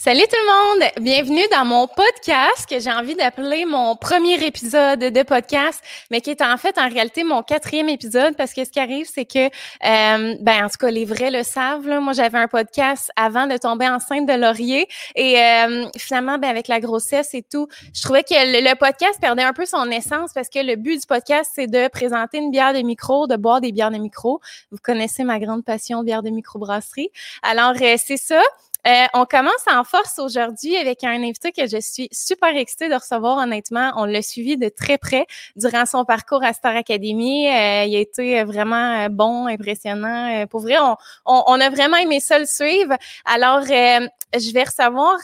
Salut tout le monde! Bienvenue dans mon podcast que j'ai envie d'appeler mon premier épisode de podcast, mais qui est en fait en réalité mon quatrième épisode parce que ce qui arrive, c'est que, euh, ben en tout cas, les vrais le savent. Là, moi, j'avais un podcast avant de tomber enceinte de Laurier et euh, finalement, ben avec la grossesse et tout, je trouvais que le, podcast perdait un peu son essence parce que le but du podcast, c'est de présenter une bière de micro, de boire des bières de micro. Vous connaissez ma grande passion bière de microbrasserie. Alors, euh, c'est ça. Euh, on commence en force aujourd'hui avec un invité que je suis super excitée de recevoir, honnêtement. On l'a suivi de très près durant son parcours à Star Academy. Euh, il a été vraiment euh, bon, impressionnant. pour vrai, on, a vraiment aimé ça le suivre. Alors, je vais recevoir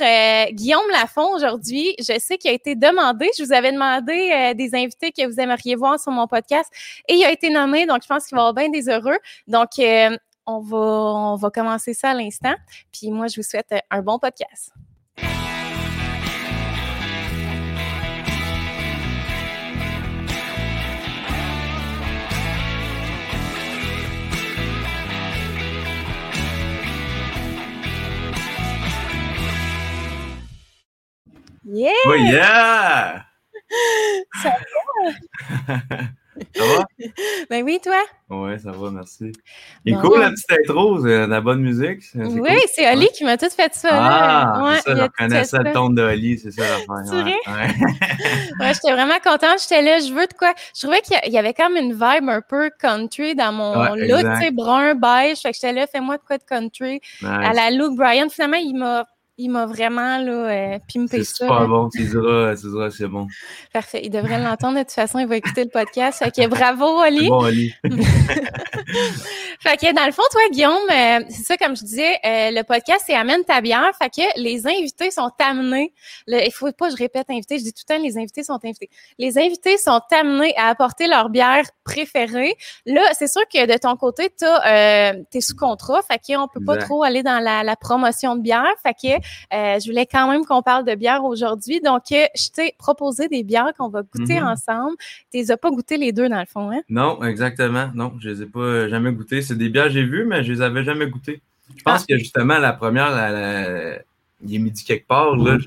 Guillaume Lafont aujourd'hui. Je sais qu'il a été demandé. Je vous avais demandé des invités que vous aimeriez voir sur mon podcast et il a été nommé. Donc, je pense qu'il va avoir bien des heureux. Donc, on va, on va commencer ça à l'instant. Puis moi, je vous souhaite un bon podcast. Yeah! Oh yeah! Ça va? Ça va? ben oui, toi? Oui, ça va, merci. Et cool, la petite intro, c'est de la bonne musique. Oui, c'est Oli qui m'a tout fait ça. Ah, ouais, ça, je reconnaissais le ton de Oli, c'est ça l'affaire. C'est vrai? Ouais, j'étais vraiment contente. J'étais là, je veux de quoi? Je trouvais qu'il y avait comme une vibe un peu country dans mon look, tu sais, brun, beige. Fait que j'étais là, fais-moi de quoi de country. À la Luke Bryan, finalement, il m'a il m'a vraiment là, euh, pimpé ça. C'est pas bon, tu diras, tu diras c'est bon. Parfait. Il devrait l'entendre de toute façon, il va écouter le podcast. Fait que bravo, Oli. Bon, Oli. fait que dans le fond, toi, Guillaume, euh, c'est ça, comme je disais, euh, le podcast, c'est Amène ta bière. Fait que les invités sont amenés. il faut pas que je répète invités, je dis tout le temps, les invités sont invités. Les invités sont amenés à apporter leur bière préférée. Là, c'est sûr que de ton côté, tu euh, es sous contrat. Fait qu'on peut pas trop aller dans la, la promotion de bière. Fait que euh, je voulais quand même qu'on parle de bière aujourd'hui. Donc, euh, je t'ai proposé des bières qu'on va goûter mhm. ensemble. Tu les as pas goûté les deux, dans le fond, hein? Non, exactement. Non, je les ai pas euh, jamais goûtées. C'est des bières que j'ai vues, mais je les avais jamais goûtées. Je pense ah. que justement, la première, il est midi quelque part. Là,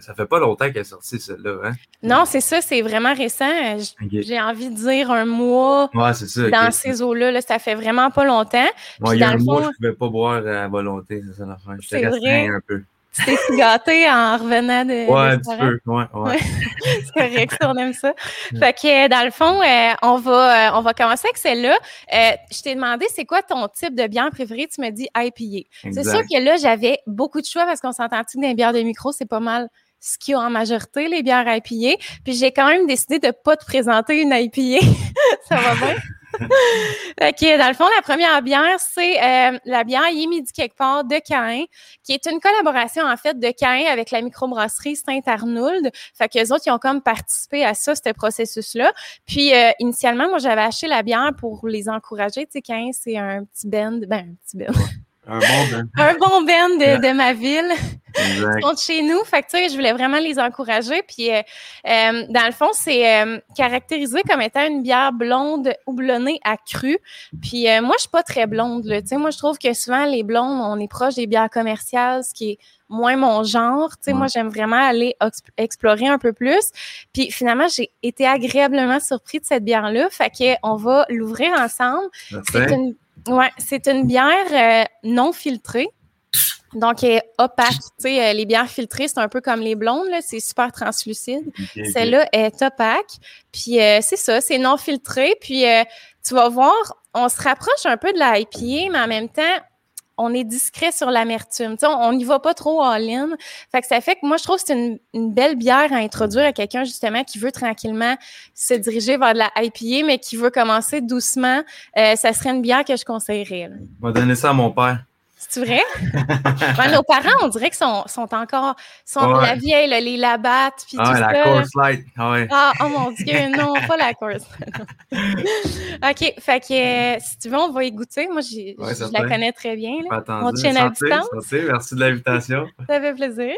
ça fait pas longtemps qu'elle est sortie, celle-là. Hein? Non, c'est ça, c'est vraiment récent. J'ai envie de dire un mois ça, dans ces eaux-là. Là, ça fait vraiment pas longtemps. Moi, il y a un mois, je ne pouvais pas boire à volonté, c'est ça la fin. C'est vrai. un peu. Tu t'es gâté en revenant de. Ouais, un petit peu. Ouais, ouais. c'est correct, on aime ça. Fait que, dans le fond, euh, on, va, euh, on va commencer avec celle-là. Euh, je t'ai demandé, c'est quoi ton type de bière préféré? Tu me dis IPA. C'est sûr que là, j'avais beaucoup de choix parce qu'on s'entend-tu que les bières de micro, c'est pas mal ce qu'il y a en majorité, les bières IPA. Puis j'ai quand même décidé de ne pas te présenter une IPA. ça va bien? OK, dans le fond, la première bière, c'est euh, la bière Yémidi quelque part de Caen, qui est une collaboration, en fait, de Caen avec la microbrasserie Saint-Arnould. Fait qu'eux autres, ils ont comme participé à ça, ce processus-là. Puis, euh, initialement, moi, j'avais acheté la bière pour les encourager. Tu sais, Caen, c'est un petit band, ben, un petit band. Un bon ben. un bon ben de, ma ville. Ils sont chez nous. Fait que, tu sais, je voulais vraiment les encourager. Puis, euh, euh, dans le fond, c'est euh, caractérisé comme étant une bière blonde houblonnée à cru. Puis, moi, je suis pas très blonde. Tu sais, moi, je trouve que souvent, les blondes, on est proche des bières commerciales, ce qui est moins mon genre. Tu sais, moi, j'aime vraiment aller explorer un peu plus. Puis, finalement, j'ai été agréablement surpris de cette bière-là. Fait qu'on va l'ouvrir ensemble. C'est une Ouais, c'est une bière euh, non filtrée. Donc, elle est opaque. Tu sais, euh, les bières filtrées, c'est un peu comme les blondes, c'est super translucide. Celle-là est opaque. Puis, euh, c'est ça, c'est non filtré. Puis, tu vas voir, on se rapproche un peu de la IPA, mais en même temps, on est discret sur l'amertume. On n'y va pas trop en ligne. Fait que ça fait que moi, je trouve que c'est une, belle bière à introduire à quelqu'un, justement, qui veut tranquillement se diriger vers de la IPA, mais qui veut commencer doucement. Euh, ça serait une bière que je conseillerais. On va donner ça à mon père. C'est vrai? nos parents, on dirait qu'ils sont, sont, encore sont la vieille, les labattes. Puis ah, la course light. Ah, ouais. ah, oh mon Dieu, non, pas la course. OK, fait que euh, si tu veux, on va y goûter. Moi, je la connais très bien. Là. On tient à distance. Merci de l'invitation. Ça fait plaisir.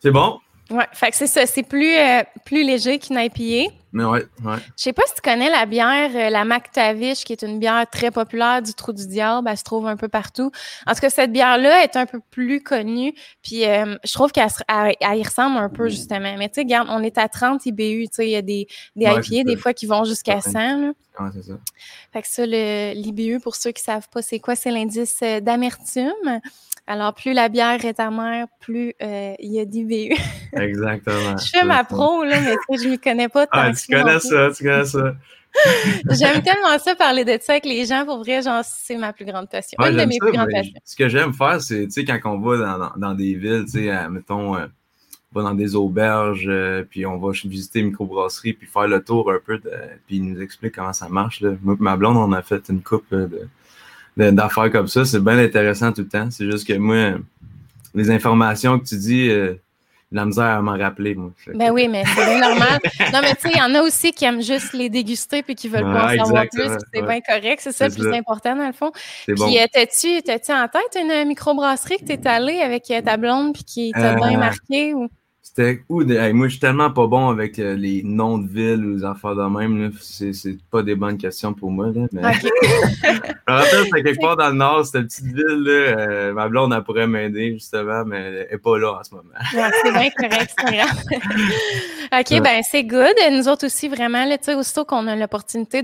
C'est bon? Ouais, fait que c'est ça, c'est plus, euh, plus léger qu'une IPA. Mais ouais, ouais. Je sais pas si tu connais la bière, euh, la McTavish, qui est une bière très populaire du Trou du Diable. Elle se trouve un peu partout. En tout cas, cette bière-là est un peu plus connue. Puis euh, je trouve qu'elle y ressemble un peu, justement. Mais tu sais, regarde, on est à 30 IBU. Tu sais, il y a des, des IPA, des fois, qui vont jusqu'à 100. Là. Ouais, c'est ça. Fait que ça, l'IBU, pour ceux qui savent pas c'est quoi, c'est l'indice d'amertume. Alors, plus la bière est amère, plus euh, il y a d'IBU. Exactement. je fais ma pro, là, mais je ne m'y connais pas tant. Ah, tu connais ça, tu connais ça. j'aime tellement ça, parler de ça avec les gens. Pour vrai, genre, c'est ma plus grande passion. Une de mes plus grandes passions. Ce que j'aime faire, c'est, tu sais, quand on va dans, dans, des villes, tu sais, mettons, euh, on va dans des auberges, euh, puis on va visiter une microbrasserie, puis faire le tour un peu, de, puis ils nous expliquent comment ça marche. Là. Ma blonde, on a fait une coupe de d'affaires comme ça. C'est bien intéressant tout le temps. C'est juste que moi, les informations que tu dis, euh, la misère à m'en rappeler, moi. Ben oui, mais c'est bien normal. Non, mais tu sais, il y en a aussi qui aiment juste les déguster puis qui veulent pas en savoir plus. C'est bien correct, c'est ça le plus important dans le fond. Puis, bon. Euh, t'as-tu en tête une microbrasserie que tu es allé avec euh, ta blonde puis qui t'a bien marqué? Ou? C'était où? moi, je suis tellement pas bon avec euh, les noms de villes ou les affaires de même. C'est, pas des bonnes questions pour moi. Là, mais... je me rappelle, c'était quelque part dans le nord, cette petite ville. Là, euh, ma blonde, elle pourrait m'aider, justement, mais elle n'est pas là en ce moment. c'est bien correct, c'est grave. OK, ben c'est good. Nous autres aussi, vraiment, là, aussitôt qu'on a l'opportunité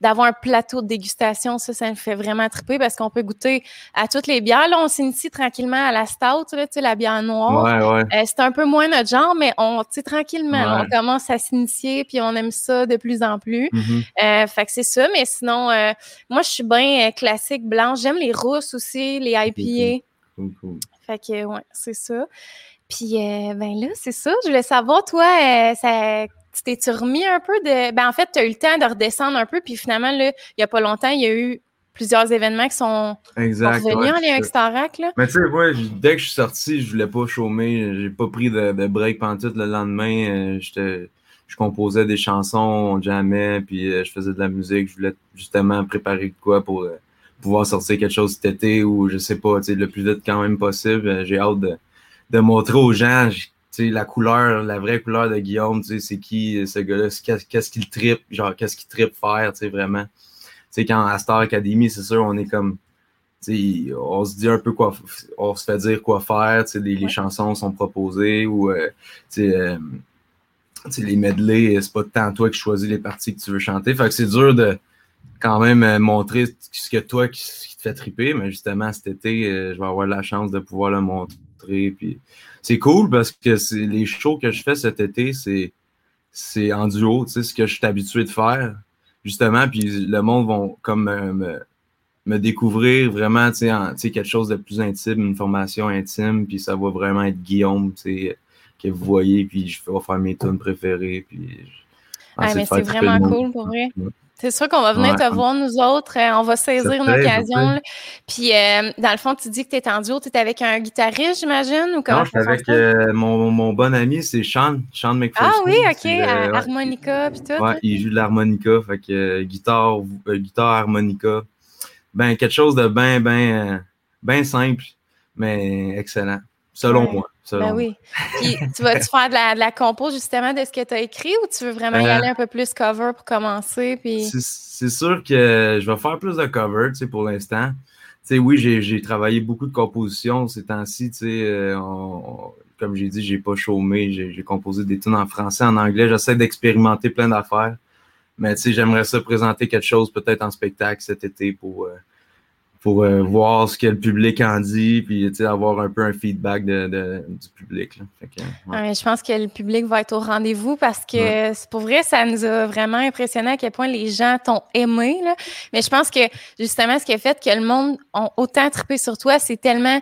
d'avoir un plateau de dégustation, ça, ça me fait vraiment triper parce qu'on peut goûter à toutes les bières. Là, on s'initie tranquillement à la stout, là, la bière noire. Ouais, ouais. Euh, c'est un peu moins notre genre, mais on, tu sais, tranquillement, on commence à s'initier, puis on aime ça de plus en plus. Mm-hmm. euh, fait que c'est ça, mais sinon, euh, moi, je suis bien euh, classique blanche. J'aime les rousses aussi, les IPA. Cool, cool. Fait que, ouais, c'est ça. Puis, euh, ben là, c'est ça. Je voulais savoir, toi, ça, tu t'es-tu remis un peu de. Ben, en fait, tu as eu le temps de redescendre un peu, puis finalement, là, il n'y a pas longtemps, il y a eu plusieurs événements qui sont exact, revenus en lien avec Starac. Là. Mais tu sais, moi, dès que je suis sorti, je voulais pas chômer. J'ai pas pris de, de break pendant tout le lendemain. Euh, je composais des chansons, on jammait, puis euh, je faisais de la musique. Je voulais justement préparer quoi pour euh, pouvoir sortir quelque chose cet été ou je sais pas, tu sais, le plus vite quand même possible. J'ai hâte de, de montrer aux gens la couleur, la vraie couleur de Guillaume, c'est qui ce gars-là, qu'est-ce qu'il tripe, genre qu'est-ce qu'il tripe faire, tu sais, vraiment sais, quand à Star Academy, c'est sûr, on est comme. On se dit un peu quoi. On se fait dire quoi faire. Les, les chansons sont proposées ou euh, euh, les medley, c'est pas tant toi qui choisis les parties que tu veux chanter. Fait que c'est dur de quand même euh, montrer ce que toi qui, te fait triper, mais justement cet été, je vais avoir la chance de pouvoir le montrer. Puis c'est cool parce que les shows que je fais cet été, c'est c'est en duo, ce que je suis habitué de faire justement, puis le monde va comme me, me, découvrir vraiment, tu sais, quelque chose de plus intime, une formation intime, puis ça va vraiment être Guillaume, tu sais, que vous voyez, puis je vais faire mes tunes préférées, puis... Ah, mais c'est vraiment cool pour vrai. C'est sûr qu'on va venir te voir, nous autres. Euh, on va saisir une occasion. Puis, euh, dans le fond, tu dis que tu es en duo. Tu es avec un guitariste, j'imagine? Ou comment non, je suis avec euh, mon, mon, bon ami, c'est Sean, Sean McPherson. Ah oui, OK. harmonica, puis tout. Ouais, il joue de l'harmonica. Fait que guitare, guitare, harmonica. Ben, quelque chose de bien, bien, bien simple, mais excellent, selon moi. Ben oui. Puis, tu vas-tu faire de la, de la, compo justement de ce que tu as écrit ou tu veux vraiment y euh, aller un peu plus cover pour commencer? Puis... C'est sûr que je vais faire plus de cover, pour l'instant. Oui, j'ai travaillé beaucoup de compositions ces temps-ci. Euh, comme j'ai dit, j'ai pas chômé, j'ai composé des tunes en français, en anglais. J'essaie d'expérimenter plein d'affaires. Mais j'aimerais ça présenter quelque chose peut-être en spectacle cet été pour, euh, pour euh, voir ce que le public en dit, puis avoir un peu un feedback de, du public. je pense que le public va être au rendez-vous parce que c'est pour vrai, ça nous a vraiment impressionné à quel point les gens t'ont aimé. Mais je pense que justement, ce qui a fait que le monde a autant trippé sur toi, c'est tellement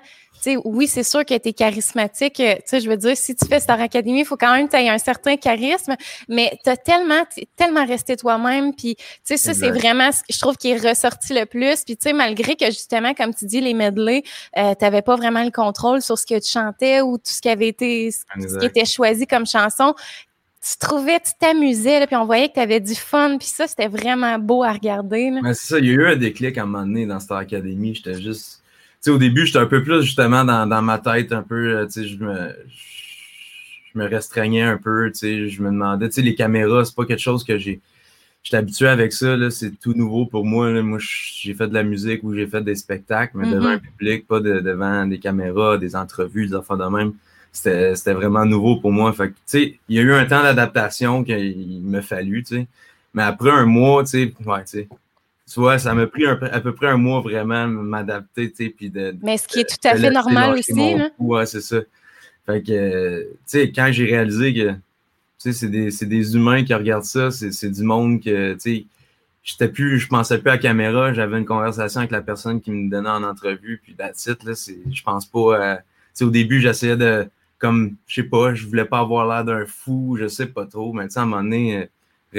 oui, c'est sûr que tu es charismatique. Euh, tu je veux dire, si tu fais Star Academy, il faut quand même que tu aies un certain charisme, mais tu as tellement, tellement resté toi-même. Puis, tu sais, ça, c'est vraiment ce que je trouve qui est ressorti le plus. Puis, tu sais, malgré que justement, comme tu dis, les medley, euh, tu n'avais pas vraiment le contrôle sur ce que tu chantais ou tout ce qui avait été, ce qui était choisi comme chanson tu trouvais, tu t'amusais, puis on voyait que tu avais du fun, puis ça, c'était vraiment beau à regarder. Mais c'est ça, il y a eu un déclic à un moment donné dans Star Academy. J'étais juste au début, j'étais un peu plus justement dans, ma tête, un peu, euh, tu sais, je me, me restreignais un peu, tu sais, je me demandais, tu sais, les caméras, c'est pas quelque chose que j'ai, j'étais habitué avec ça, là, c'est tout nouveau pour moi, Moi, j'ai fait de la musique ou j'ai fait des spectacles, mais devant mm-hmm. un public, pas devant des caméras, des entrevues, des enfants de même. C'était vraiment nouveau pour moi. Fait tu sais, il y a eu un temps d'adaptation qu'il me fallu, tu sais. Mais après un mois, tu sais, ouais, tu sais, tu vois, ça m'a pris à peu près un mois vraiment m'adapter, tu sais, puis de, Mais ce qui est tout à fait normal aussi, là. Ouais, c'est ça. Fait que, tu sais, quand j'ai réalisé que, tu sais, c'est des, des, humains qui regardent ça, c'est du monde que, tu sais, j'étais plus, je pensais plus à la caméra, j'avais une conversation avec la personne qui me donnait en entrevue, puis that's it, là, je pense pas, tu sais, au début, j'essayais de, comme, je sais pas, je voulais pas avoir l'air d'un fou, je sais pas trop, mais tu sais, à un moment donné,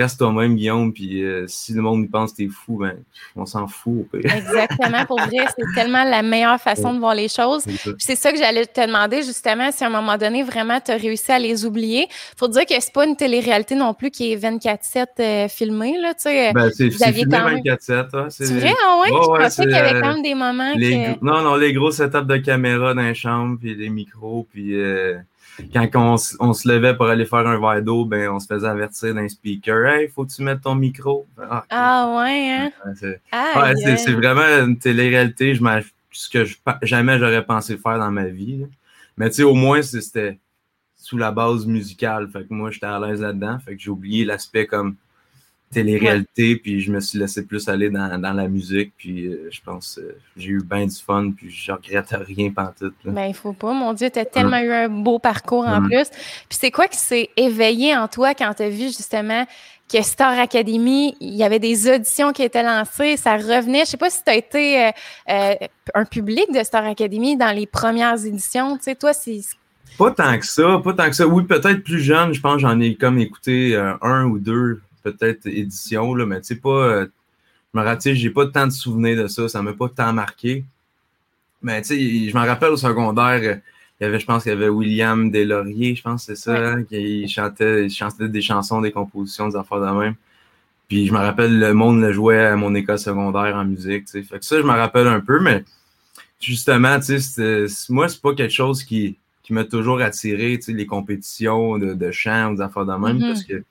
reste toi-même, Guillaume, puis euh, si le monde pense que t'es fou, ben, on s'en fout. Exactement, pour vrai, c'est tellement la meilleure façon de voir les choses. C'est ça que j'allais te demander, justement, si à un moment donné, vraiment, tu as réussi à les oublier. faut dire que c'est pas une télé-réalité non plus qui est 24-7 euh, filmée, là, tu sais. Ben, c'est filmé 24-7, C'est vrai, ah ouais? je pensais qu'il y avait quand même des moments que... Non, non, les gros setups de caméra dans les chambres, puis les micros, puis... Euh, quand on, se levait pour aller faire un verre d'eau, ben, on se faisait avertir d'un speaker Hey, faut que tu mettes ton micro. Ah, ah ouais, hein? c'est vraiment une télé-réalité, ce que je, jamais j'aurais pensé faire dans ma vie. Mais tu sais, au moins, c'était sous la base musicale. Fait que moi, j'étais à l'aise là-dedans. Fait que j'ai oublié l'aspect comme télé-réalité, puis je me suis laissé plus aller dans, la musique, puis euh, je pense euh, j'ai eu bien du fun, puis je regrette rien pantoute. Là. Ben, il faut pas, mon Dieu, tu as tellement eu un beau parcours en plus. Puis c'est quoi qui s'est éveillé en toi quand tu as vu justement que Star Academy, il y avait des auditions qui étaient lancées, ça revenait? Je sais pas si tu as été euh, un public de Star Academy dans les premières éditions. Tu sais, toi, c'est pas tant que ça, pas tant que ça. Oui, peut-être plus jeune, je pense j'en ai comme écouté un ou deux peut-être édition, là, mais tu sais, pas. Euh, je me rappelle, j'ai pas tant de souvenirs de ça, ça m'a pas tant marqué. Mais tu sais, je me rappelle au secondaire, euh, il y avait, je pense qu'il y avait William Deslauriers, je pense que c'est ça, hein, qui chantait, chantait des chansons, des compositions, des affaires de même. Puis je me rappelle, le monde le jouait à mon école secondaire en musique, tu sais. Fait que ça, je me rappelle un peu, mais justement, tu sais, moi, c'est pas quelque chose qui, qui m'a toujours attiré, tu sais, les compétitions de, de chant ou des affaires de même, mm-hmm. parce que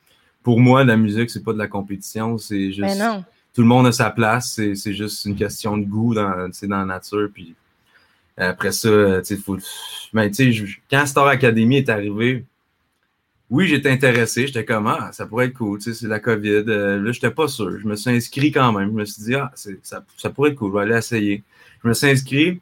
pour moi, la musique, c'est pas de la compétition, c'est juste. Ben tout le monde a sa place, c'est juste une question de goût dans, dans la nature. Puis après ça, tu faut. Ben, quand Star Academy est arrivé, oui, j'étais intéressé. J'étais comme, ah, ça pourrait être cool, c'est la COVID. Euh, là, j'étais pas sûr. Je me suis inscrit quand même. Je me suis dit, ah, ça, ça pourrait être cool, je vais aller essayer. Je me suis inscrit.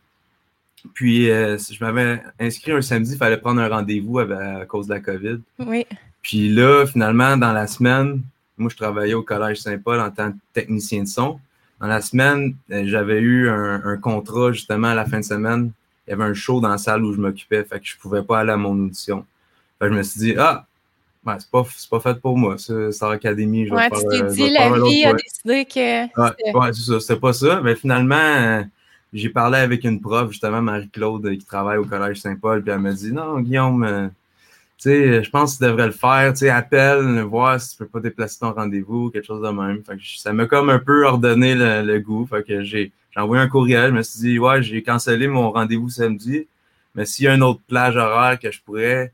Puis, euh, je m'avais inscrit un samedi, il fallait prendre un rendez-vous à cause de la COVID. Oui. Puis là, finalement, dans la semaine, moi, je travaillais au Collège Saint-Paul en tant que technicien de son. Dans la semaine, euh, j'avais eu un, contrat justement à la fin de semaine. Il y avait un show dans la salle où je m'occupais, fait que je pouvais pas aller à mon audition. Fait que je me suis dit, ah, ben, c'est pas, pas fait pour moi, ça, Star Academy. Je ouais, tu t'es dit, la vie a décidé que. Ouais, ouais c'est ça, c'était pas ça. Mais finalement, euh, j'ai parlé avec une prof, justement, Marie-Claude, qui travaille au Collège Saint-Paul, puis elle m'a dit, non, Guillaume, euh, je pense que tu devrais le faire. Tu sais, appelle, voir si tu peux pas déplacer ton rendez-vous, quelque chose de même. ça m'a comme un peu ordonné le, goût. Fait que j'ai envoyé un courriel. Je me suis dit, ouais, j'ai cancellé mon rendez-vous samedi. Mais s'il y a une autre plage horaire que je pourrais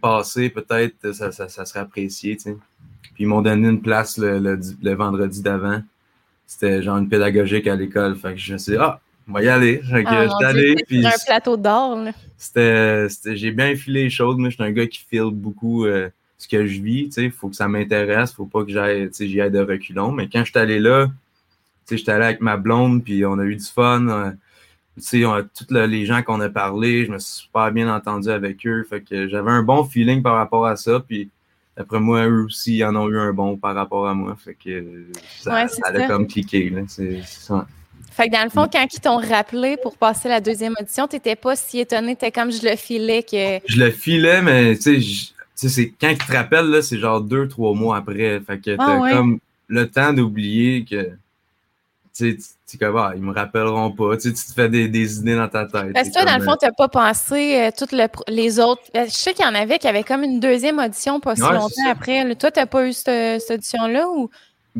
passer, peut-être ça, ça, serait apprécié. Puis ils m'ont donné une place le, vendredi d'avant. C'était genre une pédagogique à l'école. Fait que je me suis dit, ah, on va y aller. Ah, allé. Puis un plateau d'or. C'était, j'ai bien filé les choses. Moi, je suis un gars qui file beaucoup euh, ce que je vis. Il faut que ça m'intéresse. faut pas que j'aille, j'y aille de reculons. Mais quand je suis allé là, j'étais allé avec ma blonde, puis on a eu du fun. Euh, on tous les gens qu'on a parlé, je me suis super bien entendu avec eux. Fait que j'avais un bon feeling par rapport à ça. Puis après moi, eux aussi, ils en ont eu un bon par rapport à moi. Fait que ça, allait comme cliquer. C'est ça. Fait que dans le fond, quand ils t'ont rappelé pour passer la deuxième audition, tu n'étais pas si étonné, tu comme je le filais que. Je le filais, mais tu sais, quand ils te rappellent, c'est genre deux, trois mois après. Fait que ah t'as comme le temps d'oublier que. Tu sais, comme, ah, ils me rappelleront pas. Tu, te fais des, idées dans ta tête. Parce que toi, dans le fond, tu n'as pas pensé euh, toutes les autres. Je sais qu'il y en avait qui avaient comme une deuxième audition pas si longtemps après. Toi, tu n'as pas eu cette, cette audition-là ou?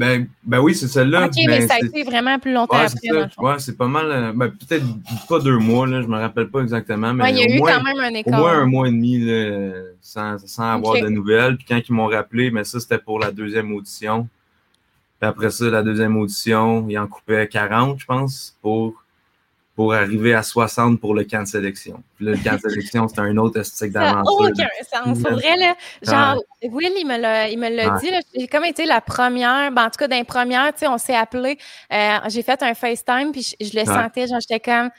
Ben, ben oui, c'est celle-là. OK, mais ça a été vraiment plus longtemps ouais, après. Ça. Ouais, c'est pas mal. Euh, ben, peut-être pas deux mois, là, je me rappelle pas exactement. Mais ouais, il y a eu moins, quand même un écart. Au moins un mois et demi là, sans, sans avoir de nouvelles. Puis quand ils m'ont rappelé, mais ça, c'était pour la deuxième audition. Puis après ça, la deuxième audition, ils en coupaient 40, je pense, pour, pour arriver à 60 pour le camp de sélection. Puis là, le camp de sélection, c'était un autre esthétique Ça n'a d'aventure. aucun sens. Pour vrai, là, genre, Will, il me l'a, il me l'a dit. J'ai comme été la première, ben, en tout cas, dans les premières, tu sais, on s'est appelé. euh, j'ai fait un FaceTime, puis je, je le sentais, genre, j'étais comme.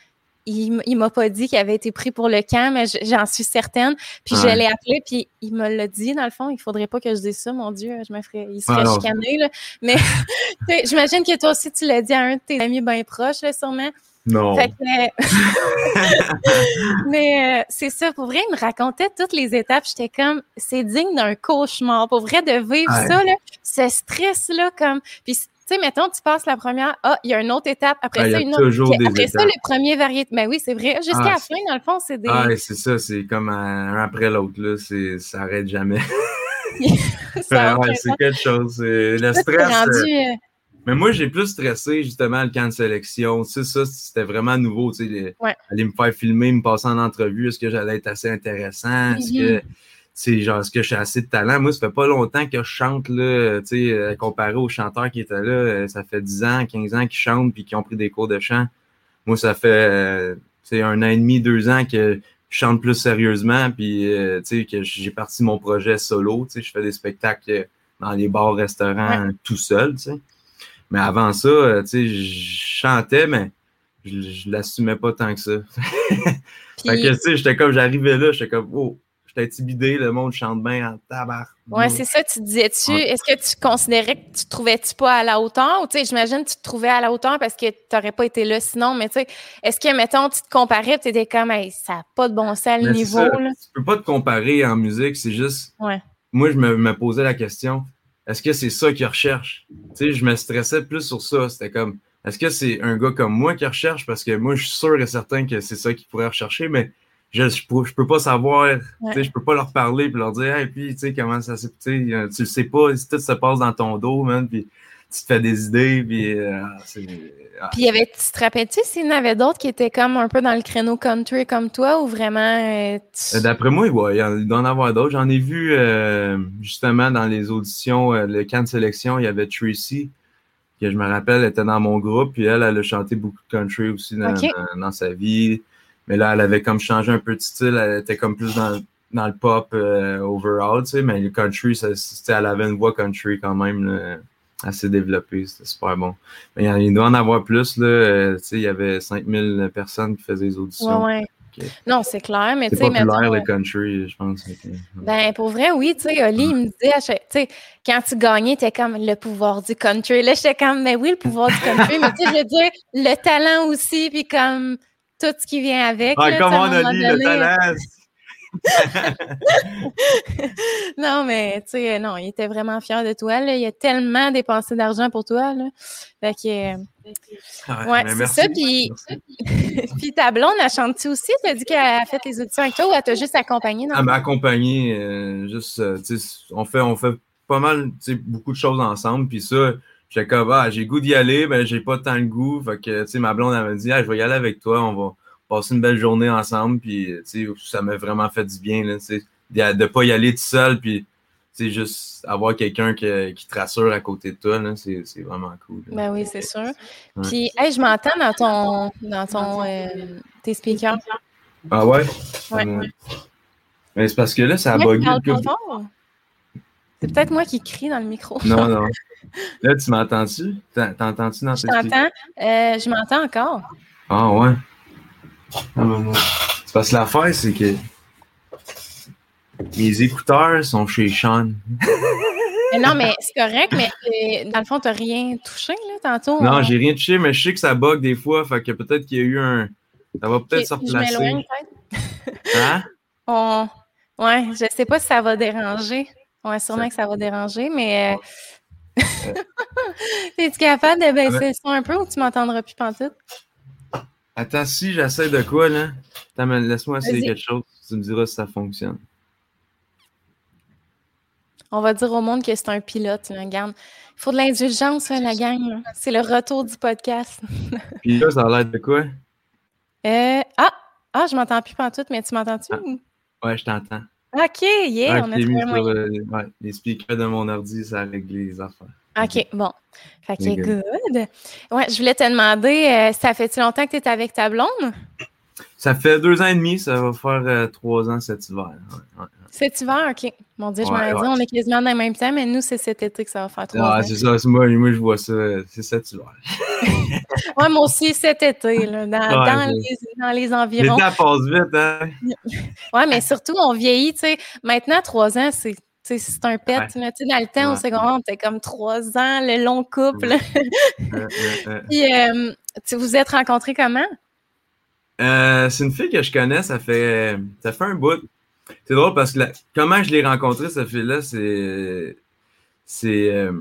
Il, il m'a pas dit qu'il avait été pris pour le camp, mais je- j'en suis certaine. Puis je Ouais. l'ai appelé, puis il me l'a dit, dans le fond. Il faudrait pas que je dise ça, mon Dieu. Je me ferais, il se Ah, ferait non. chicaner, là. Mais j'imagine que toi aussi, tu l'as dit à un de tes amis bien proches, là, sûrement. Non. Fait que, mais euh, c'est ça, pour vrai, il me racontait toutes les étapes. J'étais comme, c'est digne d'un cauchemar. Pour vrai, de vivre Ouais. ça, là, ce stress-là, comme. Puis, tu sais, mettons, tu passes la première, ah, il y a une autre étape, après ça, une autre. Puis après ça, le premier variété. Ben oui, c'est vrai. Jusqu'à Ah, la fin, dans le fond, c'est des. Ah, c'est ça, c'est comme un après l'autre, là. Ça arrête jamais. Ouais, c'est quelque chose. Le stress. rendu, euh, euh, Mais moi, j'ai plus stressé justement le camp de sélection. Tu sais, ça, c'était vraiment nouveau. Tu sais, les- Ouais. aller me faire filmer, me passer en entrevue. Est-ce que j'allais être assez intéressant? Est-ce que, tu sais, genre, est-ce que j'ai assez de talent? Moi, ça fait pas longtemps que je chante, là, tu sais, euh, comparé aux chanteurs qui étaient là. euh, Ça fait 10 ans, 15 ans qu'ils chantent puis qui ont pris des cours de chant. Moi, ça fait, euh, tu sais, un an et demi, deux ans que je chante plus sérieusement puis, euh, tu sais, que j'ai parti mon projet solo. Tu sais, je fais des spectacles dans les bars, restaurants, tout seul, tu sais. Mais avant ça, euh, tu sais, je chantais, mais je, je l'assumais pas tant que ça. Fait puis- que, tu sais, j'étais comme, j'arrivais là, j'étais comme, oh, j'étais intimidé, le monde chante bien en tabac. Ouais, c'est ça, tu te disais-tu, est-ce que tu considérais que tu te trouvais-tu pas à la hauteur? Ou tu sais, j'imagine que tu te trouvais à la hauteur parce que tu n'aurais pas été là sinon, mais tu sais, est-ce que, mettons, tu te comparais tu étais comme, hey, ça n'a pas de bon sens le Mais niveau, ça, là? Tu peux pas te comparer en musique, c'est juste. Ouais. Moi, je me, me posais la question est-ce que c'est ça qu'ils recherchent? Tu sais, je me stressais plus sur ça. C'était comme est-ce que c'est un gars comme moi qui recherche? Parce que moi, je suis sûr et certain que c'est ça qu'ils pourraient rechercher, mais je, je, peux, je peux pas savoir. Ouais. Tu sais, je peux pas leur parler et leur dire hey, puis, tu sais, comment ça s'est. Tu sais, euh, tu le sais pas, si tout se passe dans ton dos, man, puis tu te fais des idées, puis. euh, ah. Puis, y avait, tu te rappelles-tu s'il y en avait d'autres qui étaient comme un peu dans le créneau country comme toi ou vraiment. euh, tu- Euh, D'après moi, ouais, il il doit en avoir d'autres. J'en ai vu euh, justement dans les auditions, le camp de sélection, il y avait Tracy, que je me rappelle, était dans mon groupe, puis elle, elle a chanté beaucoup de country aussi dans, Ok. dans- dans sa vie. Mais là, elle avait comme changé un peu de style, elle était comme plus dans, dans le pop overall, tu sais, mais le country, ça, c'était- elle avait une voix country quand même là, assez développée, c'était super bon. Mais il, doit en avoir plus, là, euh, il y avait 5000 personnes qui faisaient les auditions. Ouais, ouais. Non, c'est clair, mais tu sais, populaire, mettons, le country, je pense. Ben, pour vrai, oui, tu sais, Oli, il me disait, tu sais, quand tu gagnais, t'es comme le pouvoir du country. Là, j'étais comme, mais oui, le pouvoir du country, mais tu sais, je veux dire, le talent aussi, puis comme tout ce qui vient avec. Ah, là, comment dit le talent? Non, mais tu sais, non, il était vraiment fier de toi. Là. Il a tellement dépensé d'argent pour toi. Là. Fait que, euh, ouais, mais c'est ça. Puis, puis ta blonde, elle chante-tu aussi? T'as dit qu'elle a fait les auditions avec toi ou elle t'a juste accompagné? Dans... Elle m'a accompagné, euh, juste, euh, tu sais, on fait, on fait pas mal, tu sais, beaucoup de choses ensemble, puis ça, j'étais comme, ah, j'ai goût d'y aller, mais j'ai pas tant le goût, fait que, tu sais, ma blonde, elle m'a dit, ah, je vais y aller avec toi, on va passer une belle journée ensemble, puis, ça m'a vraiment fait du bien, là, de de pas y aller tout seul, puis, tu sais, juste avoir quelqu'un qui, qui te rassure à côté de toi, c'est c'est vraiment cool. là. Ben oui, c'est sûr. Ouais. Puis, hey, je m'entends dans ton, dans ton, euh, tes speakers. Ah ouais? Ouais. Euh, Mais c'est parce que là, ça a bugué. C'est peut-être moi qui crie dans le micro. Non, non. Là, tu m'entends-tu? T'en- T'entends-tu dans Je tes speakers? Euh, je m'entends encore. Ah ouais? Ah. C'est parce que l'affaire, c'est que mes écouteurs sont chez Sean. Mais non, mais c'est correct, mais euh, dans le fond, t'as rien touché, là, tantôt. Non, on- j'ai rien touché, mais je sais que ça bug des fois. Fait que peut-être qu'il y a eu un. Ça va peut-être se replacer. peut-être. Hein? On... Ouais, je sais pas si ça va déranger. Ouais, sûrement que ça va déranger, mais. euh, Es-tu capable de baisser le son un peu ou tu m'entendras plus pantoute? Attends, si j'essaie de quoi, là? Attends, laisse-moi essayer quelque chose. Tu me diras si ça fonctionne. On va dire au monde que c'est un pilote. Là. Regarde, il faut de l'indulgence, hein, la gang. C'est le retour du podcast. Puis là, ça a l'air de quoi? Euh, ah! Ah, je m'entends plus tout, mais tu m'entends-tu? Ah. Ouais, je t'entends. OK, yeah, on a mis sur, euh, ouais, les speakers de mon ordi, ça a réglé les affaires. OK, bon. Fait que good. Ouais, je voulais te demander, euh, ça fait-tu longtemps que tu es avec ta blonde? Ça fait deux ans et demi, ça va faire euh, trois ans cet hiver. Cet hiver, OK. Mon Dieu, je m'en dit, on est quasiment dans le même temps, mais nous, c'est cet été que ça va faire trois ah, ans. c'est ça. Moi, moi, je vois ça. C'est cet hiver. ouais, moi aussi, cet été, là, dans, les, dans les environs. L'été passe vite, hein? ouais, mais surtout, on vieillit, tu sais. Maintenant, trois ans, c'est c'est un pet. Tu sais, dans le temps, au secondaire, on était comme trois ans, le long couple. Puis, euh, vous êtes rencontrés comment? Euh, c'est une fille que je connais, ça fait, ça fait un bout. C'est drôle parce que comment je l'ai rencontrée, cette fille-là, c'est. C'est. Euh,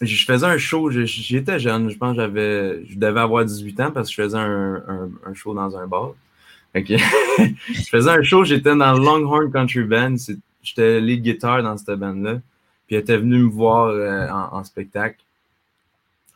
je faisais un show, j'étais jeune, je pense que j'avais. Je devais avoir 18 ans parce que je faisais un, un, show dans un bar. Je faisais un show, j'étais dans le Longhorn Country Band. J'étais lead guitar dans cette band-là. Puis elle était venue me voir euh, en, spectacle.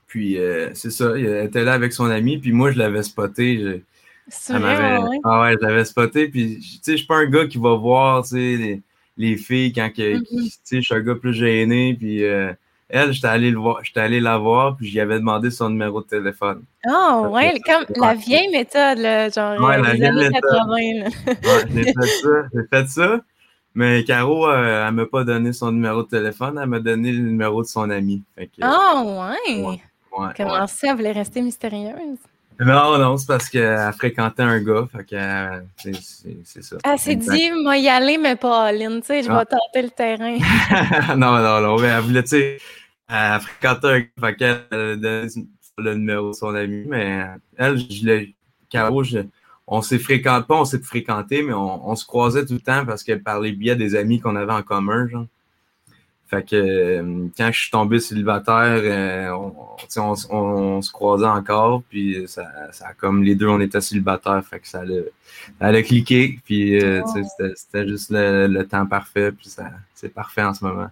Puis c'est ça, elle était là avec son ami, puis moi je l'avais spoté. C'est vrai, Ah ouais, je l'avais spoté. Puis, tu sais, je suis pas un gars qui va voir, les, les, filles quand que, tu sais, je suis un gars plus gêné. Puis, euh, elle, j'étais allé, le voir, j'étais allé la voir, puis j'y avais demandé son numéro de téléphone. Oh, ouais, comme la vieille méthode, là, genre, ouais, la vieille méthode. 80, là. ouais, j'ai fait ça, j'ai fait ça. Mais Caro, euh, elle m'a pas donné son numéro de téléphone, elle m'a donné le numéro de son ami. oh, ouais. ouais Comment ça, elle voulait rester mystérieuse? Non, non, c'est parce qu'elle fréquentait un gars, fait que euh, c'est ça. Elle s'est dit, moi y aller, mais pas Aline, tu sais, je vais ah. tenter le terrain. non, non, non, mais elle voulait, tu sais, elle fréquentait un gars, fait qu'elle donné le numéro de son ami, mais elle, je l'ai, Caro, je, on s'est fréquenté, pas on s'est fréquenté, mais on, on, se croisait tout le temps parce que par les biais des amis qu'on avait en commun, genre. Fait que euh, quand je suis tombé célibataire, euh, on, on, se croisait encore, puis ça, ça, comme les deux, on était célibataires, fait que ça a, cliqué, puis euh, c'était juste le, temps parfait, puis ça c'est parfait en ce moment.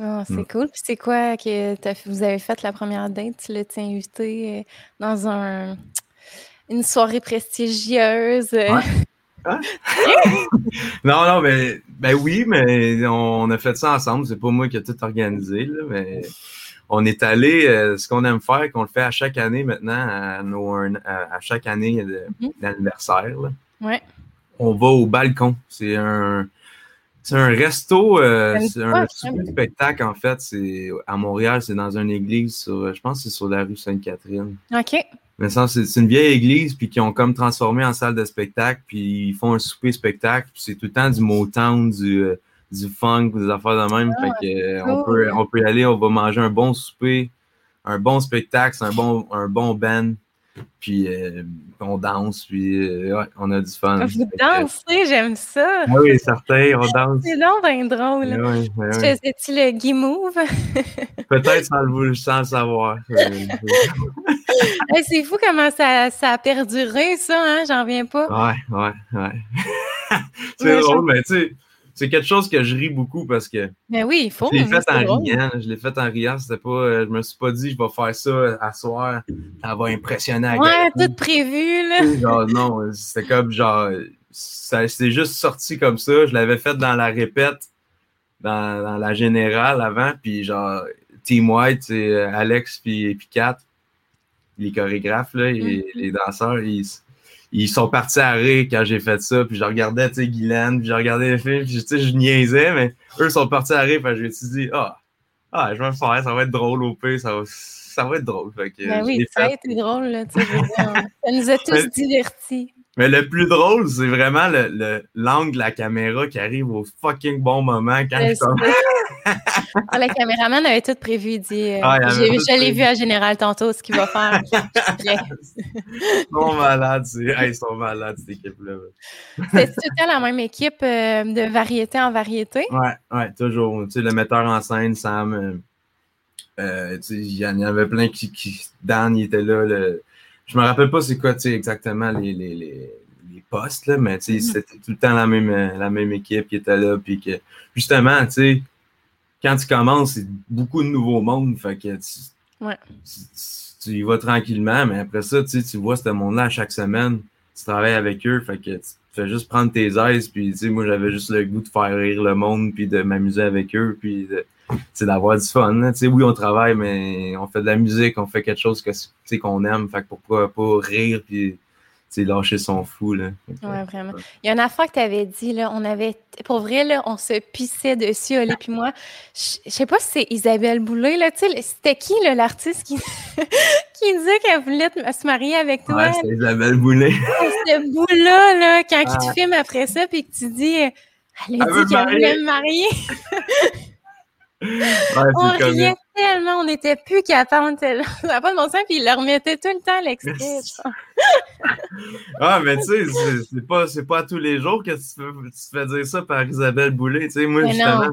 Oh, c'est mm. cool. Puis c'est quoi que vous avez fait la première date? Tu l'as invité dans un, une soirée prestigieuse? Hein? non, non, mais ben oui, mais on a fait ça ensemble. C'est pas moi qui ai tout organisé, là, mais on est allé, euh, ce qu'on aime faire, qu'on le fait à chaque année maintenant, à, nos, à, chaque année mhm. d'anniversaire. Ouais. On va au balcon. C'est un, c'est un resto, euh, c'est un spectacle en fait. C'est à Montréal, c'est dans une église sur, je pense, que c'est sur la rue Sainte-Catherine. Ok. Mais ça, c'est une vieille église, puis qui ont comme transformé en salle de spectacle, puis ils font un souper spectacle, puis c'est tout le temps du Motown, du, euh, du funk, des affaires de même. fait ah, que, euh, on, peut, on peut y aller, on va manger un bon souper, un bon spectacle, c'est un bon, un bon band. Puis euh, on danse, puis euh, ouais, on a du fun. Vous dansez, j'aime ça. Ah oui, certain, on danse. C'est donc bien drôle. Oui, oui, tu faisais-tu le gui move? Peut-être sans le, sans le savoir. c'est fou comment ça, ça, a perduré, ça, hein? J'en reviens pas. Ouais, ouais, ouais. c'est drôle, mais tu sais c'est quelque chose que je ris beaucoup parce que. Mais oui, il faut. Je l'ai fait en riant. Je l'ai fait en riant. C'était pas. Euh, je me suis pas dit je vais faire ça à soir. Ça va impressionner. Ouais, tout prévu, là. Genre, non, c'était comme genre. Ça s'est juste sorti comme ça. Je l'avais fait dans la répète, dans, dans la générale avant. Puis genre, Team White, c'est euh, Alex puis, puis Kat, les chorégraphes, là, et, mm-hmm. les danseurs, ils ils sont partis à rire quand j'ai fait ça. Puis je regardais, tu sais, Guylaine, puis je regardais les films, puis tu sais, je niaisais, mais eux sont partis à rire. Puis je me suis dit, ah, ah, je vais me faire, ça va être drôle au pire, ça va, ça va être drôle. Fait que, ben oui, ça a été drôle, là, tu sais, ça nous a tous divertis. Mais le plus drôle, c'est vraiment le, l'angle de la caméra qui arrive au fucking bon moment quand je ah, le caméraman avait tout prévu. Il dit euh, ah, Je l'ai vu à Général tantôt, ce qu'il va faire. ils sont malades, ils sont malades, cette équipe-là. C'est tout le temps la même équipe euh, de variété en variété? Oui, ouais, toujours. Tu sais, le metteur en scène, Sam. Euh, il y en avait plein qui, qui. Dan, il était là. Le, je me rappelle pas c'est quoi exactement les, les, les, postes, là, mais mm-hmm. c'était tout le temps la même, la même équipe qui était là. Puis que justement, tu sais quand tu commences, c'est beaucoup de nouveaux mondes. Fait que tu, tu, y vas tranquillement, mais après ça, tu, tu vois ce monde-là chaque semaine. Tu travailles avec eux. Fait que tu fais juste prendre tes aises. Puis, moi, j'avais juste le goût de faire rire le monde, puis de m'amuser avec eux, puis d'avoir du fun. sais Oui, on travaille, mais on fait de la musique, on fait quelque chose que, qu'on aime. Fait que pourquoi pas rire, puis lâcher son fou. Là. Ouais, vraiment. Il y a une affaire que tu avais dit, là, on avait, pour vrai, là, on se pissait dessus, Oli puis moi. Je sais pas si c'est Isabelle Boulay, là, c'était qui, l'artiste qui, qui disait qu'elle voulait se marier avec toi? Ouais, c'est Isabelle Boulay. Ce bout-là, là, quand ah. tu filmes après ça, puis que tu dis, elle a dit qu'elle voulait me marier. on riait tellement, on n'était plus capable. Ça n'a pas de bon sens, puis il leur remettait tout le temps l'extrait. ah, mais tu sais, c'est pas, pas tous les jours que tu, te fais dire ça par Isabelle Boulay. Tu sais, moi, justement,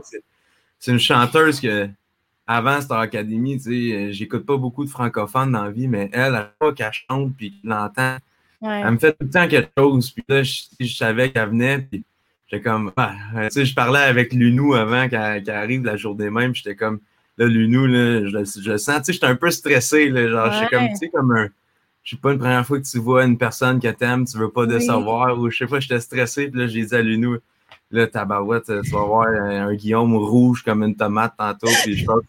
c'est une chanteuse que avant Star Academy, tu sais, j'écoute pas beaucoup de francophones dans la vie, mais elle, à fois qu'elle chante puis qu'elle l'entend, elle me fait tout le temps quelque chose. Puis là, je, je savais qu'elle venait, puis J'étais comme, ah, tu sais, je parlais avec Lunou avant qu'elle arrive la journée même. J'étais comme, là, Lunou, là, je, je sens, tu sais, j'étais un peu stressé, là, genre, j'étais comme, tu sais, comme un, je sais pas, une première fois que tu vois une personne que t'aimes, tu veux pas décevoir, ou je sais pas, j'étais stressé, puis là, j'ai dit à Lunou, là, tabarouette, tu vas voir un, Guillaume rouge comme une tomate tantôt, puis je pense,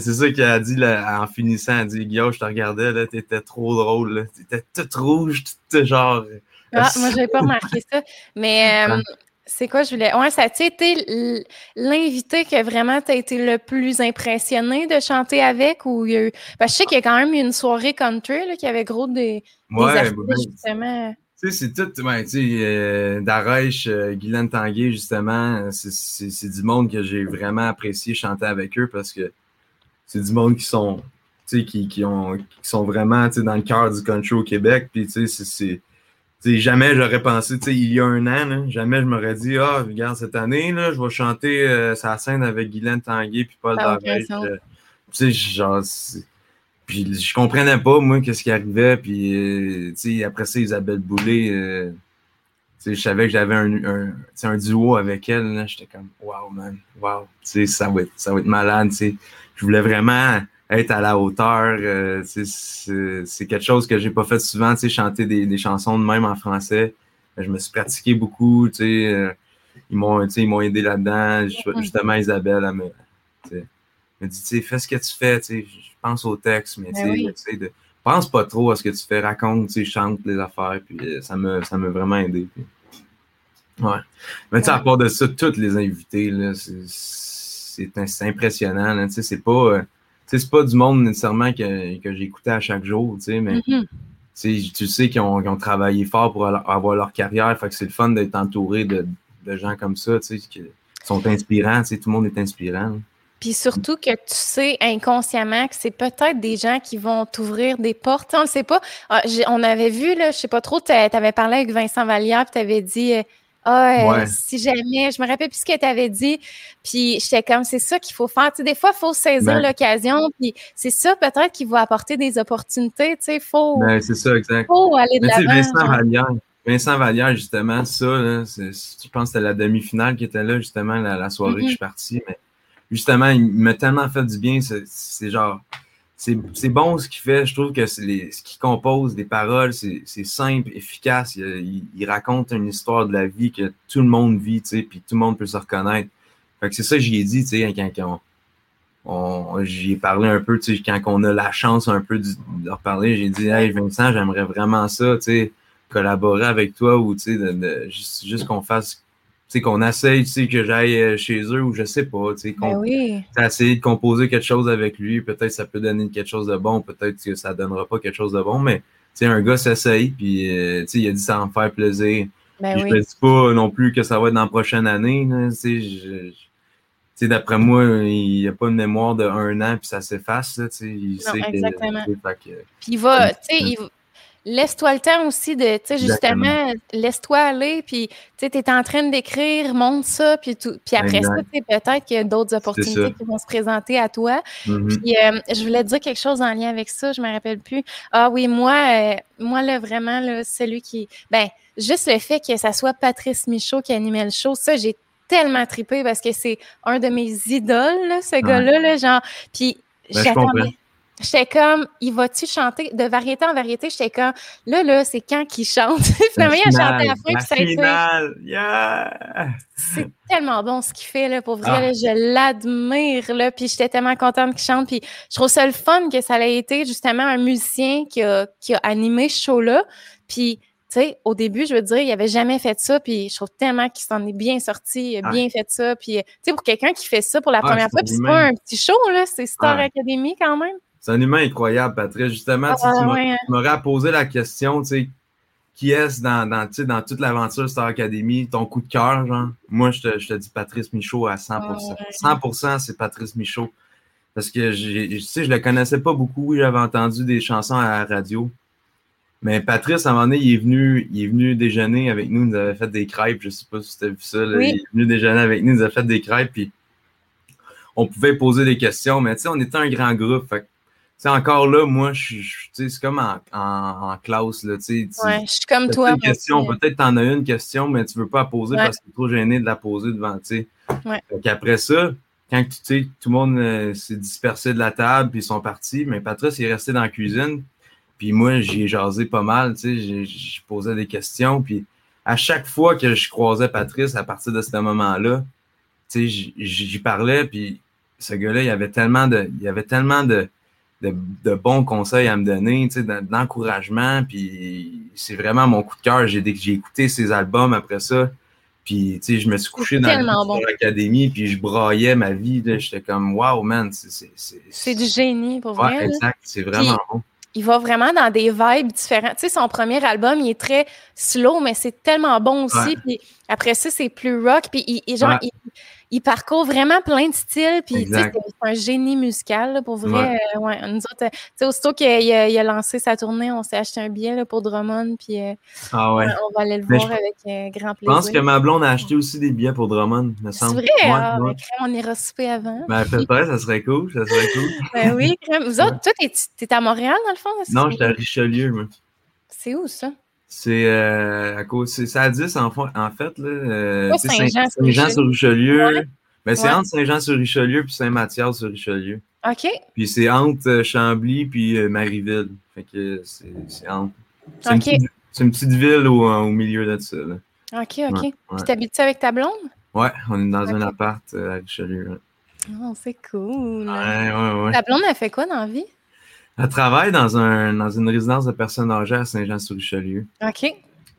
c'est ça qu'elle a dit là, en finissant, elle a dit, Guillaume, je te regardais, là, t'étais trop drôle, là, t'étais toute rouge, tout genre... Ah, moi, j'avais pas remarqué ça. Mais euh, c'est quoi je voulais. Ouais, ça a été l'invité que vraiment tu as été le plus impressionné de chanter avec ou il y a eu... Parce que je sais qu'il y a quand même eu une soirée country là, qui avait gros des, ouais, ben, justement. Tu sais, c'est tout, ouais, tu sais, euh, Darèche, euh, Guylaine Tanguay, justement, c'est du monde que j'ai vraiment apprécié chanter avec eux parce que c'est du monde qui sont, tu sais, qui, qui, ont, qui sont vraiment, tu sais, dans le cœur du country au Québec, puis tu sais, c'est jamais j'aurais pensé, il y a un an, jamais je m'aurais dit, ah, regarde, cette année, là, je vais chanter euh, sa scène avec Guylaine Tanguay puis Paul Darèche. Euh, tu sais, genre, puis je comprenais pas, moi, qu'est-ce qui arrivait. Puis, euh, après ça, Isabelle Boulay, je savais que j'avais un, un, duo avec elle. J'étais comme, wow, man, wow. Ça va être, ça va être malade. Je voulais vraiment être à la hauteur. Euh, c'est quelque chose que j'ai pas fait souvent, chanter des, des, chansons de même en français. Je me suis pratiqué beaucoup, euh, ils m'ont ils m'ont aidé là-dedans. Justement, Isabelle, elle me, me dit, fais ce que tu fais, je pense au texte, mais ben tu de, pense pas trop à ce que tu fais, raconte, chante les affaires, puis euh, ça m'a ça vraiment aidé. Ouais. Mais tu sais, à part de ça, toutes les invités, c'est impressionnant. C'est pas c'est pas du monde nécessairement que, que j'écoutais à chaque jour, mais mm-hmm. tu sais qu'ils ont, travaillé fort pour avoir leur carrière. Fait que c'est le fun d'être entouré de, gens comme ça, qui sont inspirants. Tout le monde est inspirant. Puis surtout que tu sais inconsciemment que c'est peut-être des gens qui vont t'ouvrir des portes. On ne sait pas. Ah, on avait vu, là, je sais pas trop, tu avais parlé avec Vincent Vallière, puis tu avais dit euh, si jamais, je me rappelle plus ce que tu avais dit, puis j'étais comme, c'est ça qu'il faut faire. Tu sais, des fois, il faut saisir ben l'occasion, puis c'est ça peut-être qui va apporter des opportunités, tu sais, faut... Ben, c'est ça, exact. faut aller de l'avant. Vincent Vallière, Vincent Vallière, justement, ça, là, je pense que c'était la demi-finale qui était là, justement, la, soirée que je suis mm-hmm. parti, mais justement, il m'a tellement fait du bien, c'est genre c'est bon ce qu'il fait. Je trouve que ce qu'il compose, des paroles, c'est simple, efficace. Il, raconte une histoire de la vie que tout le monde vit, tu sais, puis tout le monde peut se reconnaître. Fait que c'est ça que j'y ai dit, tu sais, quand, on, j'y ai parlé un peu, tu sais, quand on a la chance un peu de, leur parler, j'ai dit, hey Vincent, j'aimerais vraiment ça, tu sais, collaborer avec toi ou, tu sais, juste, juste qu'on fasse qu'on essaye, tu sais, que j'aille euh, chez eux ou je sais pas, tu sais, qu'on ben de composer quelque chose avec lui, peut-être ça peut donner quelque chose de bon, peut-être que ça donnera pas quelque chose de bon, mais tu sais, un gars s'essaye, puis euh, tu sais, il a dit ça en faire plaisir. Ben je ne dis pas non plus que ça va être dans la prochaine année, tu sais, d'après moi, il n'y a pas une mémoire de un an, puis ça s'efface, il sait exactement. puis il va, tu sais, il Laisse-toi le temps aussi de, tu sais, justement, laisse-toi aller, puis tu es en train d'écrire, monte ça, puis, tout, puis après ça, peut-être qu'il y a d'autres opportunités qui vont se présenter à toi. Mm-hmm. Puis euh, je voulais te dire quelque chose en lien avec ça, je me rappelle plus. Ah oui, moi, euh, moi, là, vraiment, là, celui qui, ben, juste le fait que ça soit Patrice Michaud qui animait le show, ça, j'ai tellement trippé parce que c'est un de mes idoles, là, ce gars-là, là, genre. Puis Ben, je j'attendais. J'étais comme, il va-tu chanter? De variété en variété? J'étais comme, là, là, c'est quand qu'il chante? Finalement, il a chanté à la fin, La puis ça a finale, yeah! C'est tellement bon ce qu'il fait, là, pour vrai. Ah. là, je l'admire, là, puis j'étais tellement contente qu'il chante. Puis je trouve ça le fun que ça ait été justement un musicien qui a, qui a animé ce show-là. Puis, tu sais, au début, je veux dire, il avait jamais fait ça, puis je trouve tellement qu'il s'en est bien sorti, il a Ouais. bien fait ça. Puis, tu sais, pour quelqu'un qui fait ça pour la Ouais, première fois, puis c'est pas un petit show, là, c'est Star Ouais. Academy quand même. C'est un humain incroyable, Patrick. Justement, tu Ah, tu ouais, m'aurais posé la question, tu sais, qui est-ce dans, dans, toute l'aventure Star Academy, ton coup de cœur, genre? Moi, je te, je te dis Patrice Michaud à 100%. Ouais. 100%, c'est Patrice Michaud. Parce que, tu sais, je le connaissais pas beaucoup. J'avais entendu des chansons à la radio. Mais Patrice, à un moment donné, il est venu, il est venu déjeuner avec nous. Il nous avait fait des crêpes. Je sais pas si tu as vu ça. là. Oui. Il est venu déjeuner avec nous. Il nous a fait des crêpes. Puis on pouvait poser des questions. Mais tu sais, on était un grand groupe. Fait que, tu sais, encore là, moi, je je- tu c'est comme en, en, en classe. Là, tu tu- Ouais, je suis comme toi. peut-être t'en as une question, mais tu veux pas la poser Ouais. parce que t'es trop gêné de la poser devant, tu sais. Ouais. Qu'après ça, quand tu sais, tout le monde euh, s'est dispersé de la table puis ils sont partis, mais Patrice est resté dans la cuisine. Puis moi, j'ai jasé pas mal, tu je posais des questions. Puis à chaque fois que je croisais Patrice à partir de ce moment-là, tu sais, j'y- parlais, puis ce gars-là, il avait tellement de, il avait tellement de, de, de bons conseils à me donner, d'encouragement, puis c'est vraiment mon coup de cœur. J'ai j'ai écouté ses albums après ça, puis tu sais, je me suis couché dans tellement bon. l'académie, puis je braillais ma vie, là, j'étais comme wow man, c'est c'est c'est C'est du génie, pour ouais, vrai. exact, c'est vraiment bon. il va vraiment dans des vibes différentes. Tu sais, son premier album, il est très slow, mais c'est tellement bon aussi. Ouais. Puis après ça, c'est plus rock. Puis il, il- genre, Ouais. il, il parcourt vraiment plein de styles. Puis c'est c'est un génie musical, là, pour vrai. Euh, ouais, nous autres, euh, tu sais, aussitôt qu'il a, il a- lancé sa tournée, on s'est acheté un billet là, pour Drummond. Puis euh, Ah ouais. on va aller le Mais voir je- avec euh, grand Je pense plaisir. que ma blonde a acheté aussi des billets pour Drummond, me C'est semble. vrai, Ouais, ah, crème, on ira souper avant. Ben, peut-être, ça serait cool, ça serait cool. Ben oui, crème. Vous autres, toi, t'es, à Montréal, dans le fond? Non, j'étais à Richelieu, moi. C'est où, ça? C'est euh, à cause, c'est ça à 10 en, en fait là. Euh, Saint-Jean sur Saint-Jean-sur-Richelieu. Ben, c'est Ouais. entre Saint-Jean-sur-Richelieu puis Saint-Mathias-sur-Richelieu. OK. Puis c'est entre euh, Chambly puis euh, Marieville. Fait que c'est entre. C'est une, petite- c'est une petite ville au, au milieu de ça. Là. OK, OK. Ouais, Puis t'habites-tu avec ta blonde? Ouais, on est dans un appart euh, à Richelieu. Oh, c'est cool. Ouais, ouais, ouais. Ta blonde, elle fait quoi dans la vie? Elle travaille dans, un, dans une résidence de personnes âgées à Saint-Jean-sur-Richelieu. OK.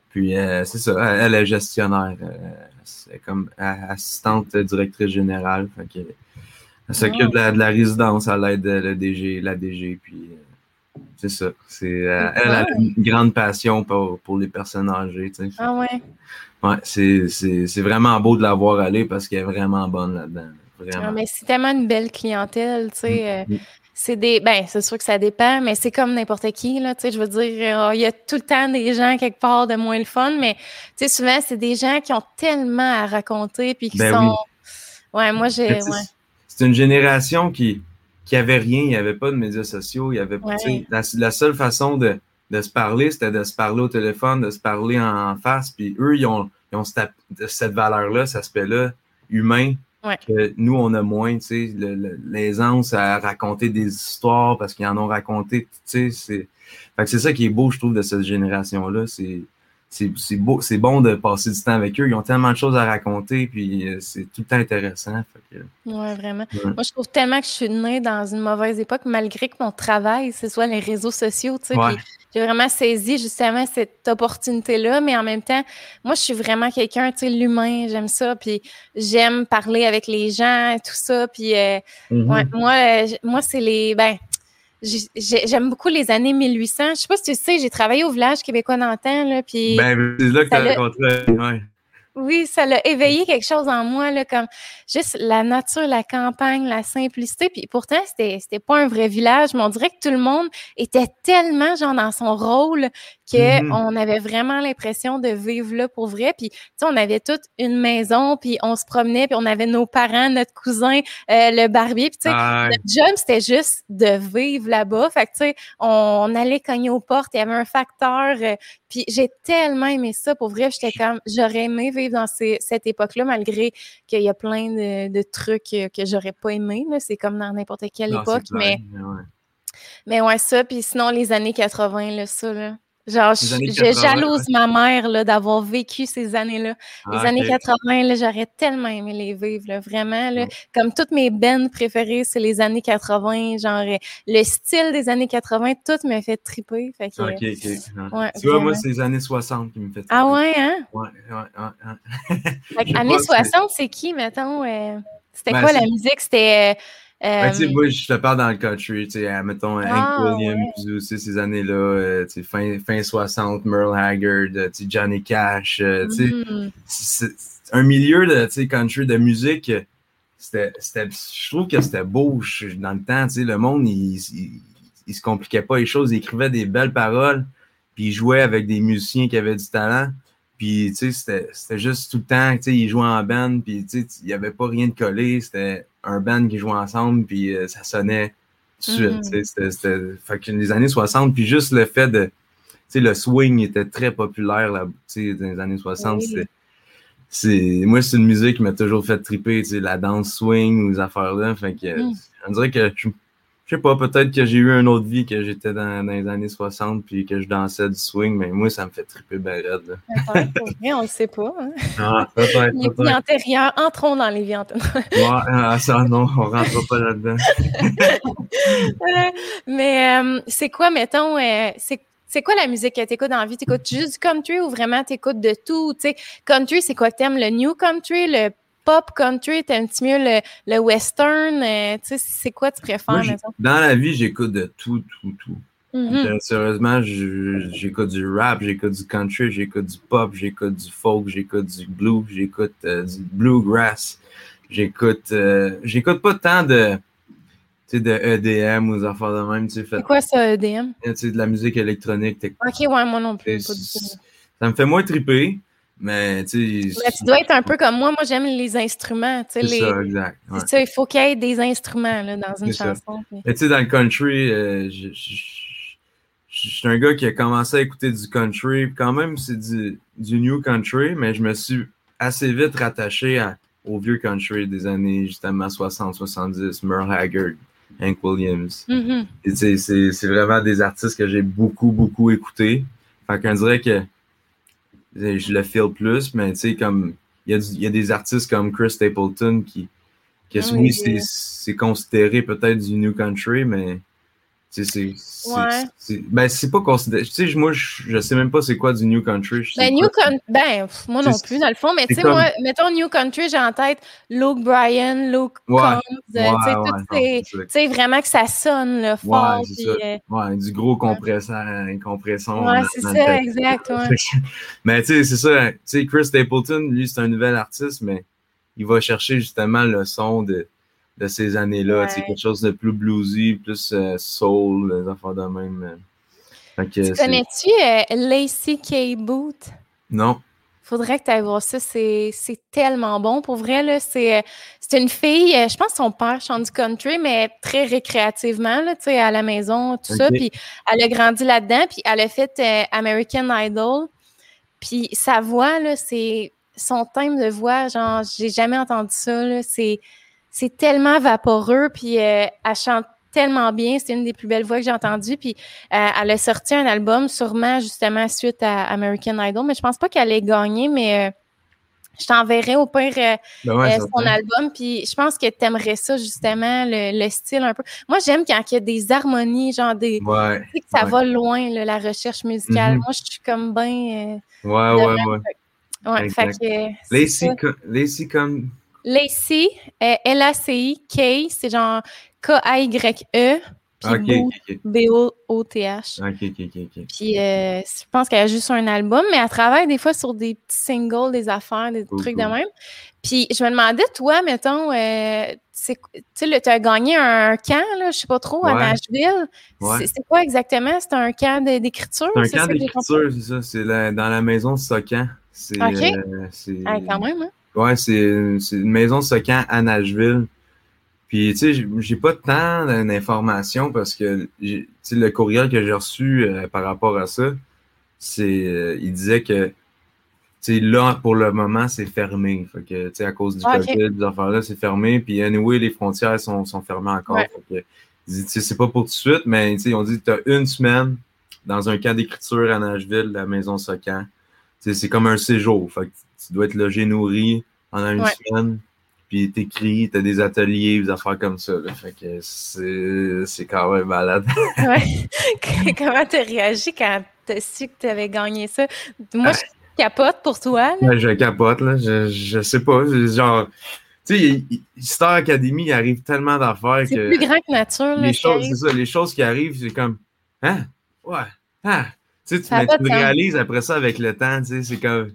Puis euh, c'est ça, elle, elle est gestionnaire. euh, c'est comme assistante directrice générale. Fait que, elle s'occupe de, la, de la résidence à l'aide de la DG, la DG. Puis euh, c'est ça. C'est, euh, elle a une grande passion pour, pour les personnes âgées. tu sais. Ah ouais. Ouais, c'est, vraiment beau de la voir aller parce qu'elle est vraiment bonne là-dedans. Vraiment. Ah, mais c'est tellement une belle clientèle, tu sais. euh, Mm. C'est des. Ben, c'est sûr que ça dépend, mais c'est comme n'importe qui, là. Tu sais, je veux dire, euh, il y a tout le temps des gens quelque part de moins le fun, mais tu sais, souvent, c'est des gens qui ont tellement à raconter, puis qui Ben sont. Ouais, moi, j'ai. Ouais. C'est une génération qui qui avait rien, il n'y avait pas de médias sociaux, il y avait Ouais. la, la seule façon de, de se parler, c'était de se parler au téléphone, de se parler en face. Puis eux, ils ont, ils ont cette, cette valeur-là, cet aspect-là, humain, Ouais. que nous, on a moins, tu sais, l'aisance à raconter des histoires parce qu'ils en ont raconté, tu sais, c'est. Ça qui est beau, je trouve, de cette génération-là. C'est. Beau, c'est bon de passer du temps avec eux. Ils ont tellement de choses à raconter, puis euh, c'est tout le temps intéressant. Que, Ouais, vraiment. Ouais. Moi, je trouve tellement que je suis née dans une mauvaise époque, malgré que mon travail, ce soit les réseaux sociaux, tu sais. Ouais. puis J'ai vraiment saisi justement cette opportunité-là, mais en même temps, moi, je suis vraiment quelqu'un, tu sais, l'humain, j'aime ça, puis j'aime parler avec les gens, tout ça, puis euh, Mhm. ouais, moi, euh, moi, c'est les, ben, j'ai- j'ai- j'aime beaucoup les années 1800. Je sais pas si tu sais, j'ai travaillé au village québécois d'antan, là, puis Ben, c'est là que tu Ça as l'a- rencontré. Ouais. Oui, ça l'a éveillé quelque chose en moi, là, comme juste la nature, la campagne, la simplicité. Puis pourtant, c'était, c'était pas un vrai village, mais on dirait que tout le monde était tellement genre dans son rôle. Qu'on mmh avait vraiment l'impression de vivre là pour vrai. Puis, tu sais, on avait toute une maison, puis on se promenait, puis on avait nos parents, notre cousin, euh, le barbier. Puis, tu sais, notre job, c'était juste de vivre là-bas. Fait que, tu sais, on, allait cogner aux portes, il y avait un facteur. Euh, puis, j'ai tellement aimé ça. Pour vrai, j'étais comme, j'aurais aimé vivre dans cette époque-là, malgré qu'il y a plein de, trucs que j'aurais pas aimé. C'est comme dans n'importe quelle époque. Mais, mais ouais. ça. Puis sinon, les années 80, là, ça, là. Genre, je, jalouse ma mère là, d'avoir vécu ces années-là. les ah, années 80, là, j'aurais tellement aimé les vivre, là, vraiment. Là. Comme toutes mes bands préférées, c'est les années 80. Genre, le style des années 80, tout me fait triper. Fait que, ok, ok. Ouais, tu vois, moi, c'est les années 60 qui me fait ah triper. Ah ouais, hein? Ouais, ouais, ouais. ouais. années 60, c'est qui, mettons? Euh, c'était ben, quoi la musique? C'était. Euh, ben, moi, je te parle dans le country, tu sais, mettons ah, Hank Williams aussi, ces années-là, euh, fin, fin 60, Merle Haggard, euh, Johnny Cash, tu sais, mm. c'est un milieu de country, de musique, c'était, je trouve que c'était beau dans le temps, tu sais, le monde, il, il, se compliquait pas les choses, il écrivait des belles paroles, puis il jouait avec des musiciens qui avaient du talent. Puis, tu sais, c'était juste tout le temps, tu sais, ils jouaient en band, puis, tu sais, il n'y avait pas rien de collé, c'était un band qui jouait ensemble, puis euh, ça sonnait tout de suite, tu sais, mm-hmm. c'était... Fait que les années 60, puis juste le fait de... Tu sais, le swing était très populaire, là, tu sais, dans les années 60, c'est... Moi, c'est une musique qui m'a toujours fait triper, tu sais, la danse swing ou les affaires-là, fait que... Mm. On dirait que je je sais pas, peut-être que j'ai eu une autre vie, que j'étais dans, les années 60 puis que je dansais du swing, mais moi, ça me fait triper ben raide. on le sait pas. Hein? Ah, les vies antérieures, entrons dans les vies antérieures. ouais, ah, ça, non, on rentre pas là-dedans. mais euh, c'est quoi, mettons, euh, c'est quoi la musique que tu écoutes dans la vie? Tu écoutes juste du country ou vraiment tu écoutes de tout? country, c'est quoi que tu aimes? Le new country, le pop country, t'es un petit mieux le, le western? Euh, tu sais, c'est quoi tu préfères, Dans la vie, j'écoute de tout, tout, tout. Mm-hmm. Sérieusement, j'écoute du rap, j'écoute du country, j'écoute du pop, j'écoute du folk, j'écoute du blues, j'écoute euh, du bluegrass, j'écoute euh, j'écoute pas tant de de EDM ou des affaires de même. C'est quoi ça, EDM? De la musique électronique. Ok, ouais, moi non plus. ça me fait moins triper. Mais tu sais. tu dois être un peu comme moi. Moi, j'aime les instruments. C'est les... ça, exact. C'est ça, il faut qu'il y ait des instruments là, dans une chanson. Mais tu sais, dans le country, euh, je, suis un gars qui a commencé à écouter du country. Quand même, c'est du, du, new country, mais je me suis assez vite rattaché à, au vieux country des années justement 60, 70, Merle Haggard, Hank Williams. Mm-hmm. C'est vraiment des artistes que j'ai beaucoup, beaucoup écoutés. Fait qu'on dirait que je le feel plus, mais tu sais, comme il y, y, a des artistes comme Chris Stapleton qui, qui ah oui, c'est considéré peut-être du New Country, mais c'est ben, pas considéré. Tu sais, moi, je, sais même pas c'est quoi du New Country. Ben, New Country, ben, moi non plus, dans le fond, mais tu sais, moi, mettons New Country, j'ai en tête Luke Bryan, Luke Combs, tu sais, vraiment que ça sonne là, fort. Euh, ouais, du gros compresseur, compression. Ouais, c'est ça, exact. mais tu sais, c'est ça. Tu sais, Chris Stapleton, lui, c'est un nouvel artiste, mais il va chercher justement le son de de ces années-là. c'est Quelque chose de plus bluesy, plus euh, soul, les enfants de même. Euh. tu connais-tu euh, Lacey K. Booth? Non. Faudrait que tu ailles voir ça. C'est tellement bon. Pour vrai, là, c'est une fille, je pense que son père chante du country, mais très récréativement, là, à la maison, tout ça. Puis elle a grandi là-dedans, puis elle a fait American Idol. Puis sa voix, là, c'est son thème de voix, genre, j'ai jamais entendu ça, c'est c'est tellement vaporeux, puis euh, elle chante tellement bien. C'est une des plus belles voix que j'ai entendues. Puis euh, elle a sorti un album, sûrement justement suite à American Idol, mais je pense pas qu'elle ait gagné, mais euh, je t'enverrai au pire ben son album. Puis je pense que tu aimerais ça, justement, le, style un peu. Moi, j'aime quand il y a des harmonies, genre des. Ouais, tu sais que ça va loin, la recherche musicale. Mm-hmm. Moi, je suis comme bien. ouais, ouais, ouais. Ouais, fait que. Lacey, comme Lacey, L-A-C-I, K, c'est genre K-A-Y-E. puis B-O-O-T-H. Ok, ok, ok, ok. Puis euh, je pense qu'elle a juste un album, mais elle travaille des fois sur des petits singles, des affaires, des trucs de même. Puis je me demandais, toi, mettons, euh, tu as gagné un camp, là, je sais pas trop, à Nashville. C'est quoi exactement? C'est un camp d'écriture? C'est un camp d'écriture, c'est ça. C'est dans la maison de Socan. C'est euh, ah, quand même, hein? Ouais, c'est une maison de Socan à Nashville. Puis, tu sais, j'ai pas tant d'informations parce que le courriel que j'ai reçu euh, par rapport à ça, c'est il disait que là, pour le moment, c'est fermé. Fait que, à cause du ah, COVID, des affaires-là, c'est fermé. Puis, anyway, les frontières sont, sont fermées encore. c'est pas pour tout de suite, mais ils ont dit tu as une semaine dans un camp d'écriture à Nashville, la maison Socan. C'est comme un séjour. Fait que tu dois être logé, nourri pendant une semaine. Puis t'écris, t'as des ateliers, des affaires comme ça. Fait que c'est quand même malade. ouais. Comment t'as réagi quand t'as su que t'avais gagné ça? Moi, je capote pour toi. Là. je capote, là. Je, je sais pas. Genre, tu sais, Star Academy, il arrive tellement d'affaires que. C'est plus grand que nature. Les choses, c'est ça. Les choses qui arrivent, c'est comme. Hein? Ouais. Ah! Tu sais, tu, tu réalises après ça avec le temps, tu sais, c'est comme.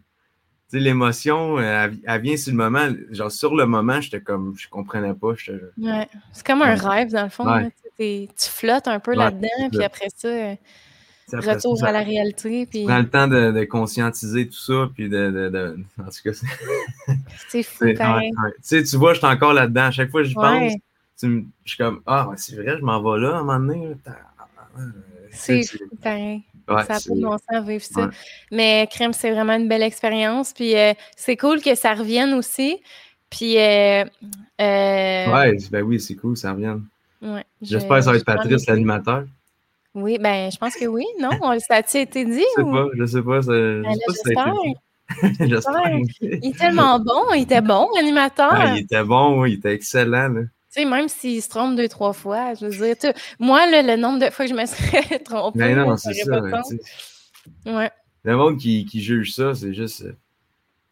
L'émotion, elle, vient sur le moment. Genre, sur le moment, j'étais comme. Je comprenais pas. Ouais. C'est comme un rêve, dans le fond. tu flottes un peu là-dedans, puis après ça. Retour à la réalité. Puis... Prends le temps de, de, conscientiser tout ça, puis de. de, de... En tout cas, c'est fou quand même. Tu sais, tu vois, je suis encore là-dedans. À chaque fois que j'y pense, je suis comme Ah, c'est vrai, je m'en vais là à un moment donné. C'est fou pareil. Ouais, ça n'a pas de bon sens vivre ça. Mais Crème, c'est vraiment une belle expérience. Puis euh, c'est cool que ça revienne aussi. Puis. Euh, euh... Ouais, ben oui, c'est cool, ça revienne. Ouais, J'espère que ça va être Patrice, l'animateur. Oui, ben je pense que oui, non? Ça a été dit? Je sais pas, je sais pas. Ben. J'espère. Il est tellement bon, il était bon, l'animateur. Ah, il était bon, oui, il était excellent. Là. Tu sais, même s'il se trompe deux, trois fois, je veux dire, moi, le nombre de fois que je me serais trompé. Mais ben non, c'est ça. ouais. Le monde qui, qui juge ça, c'est juste. Euh,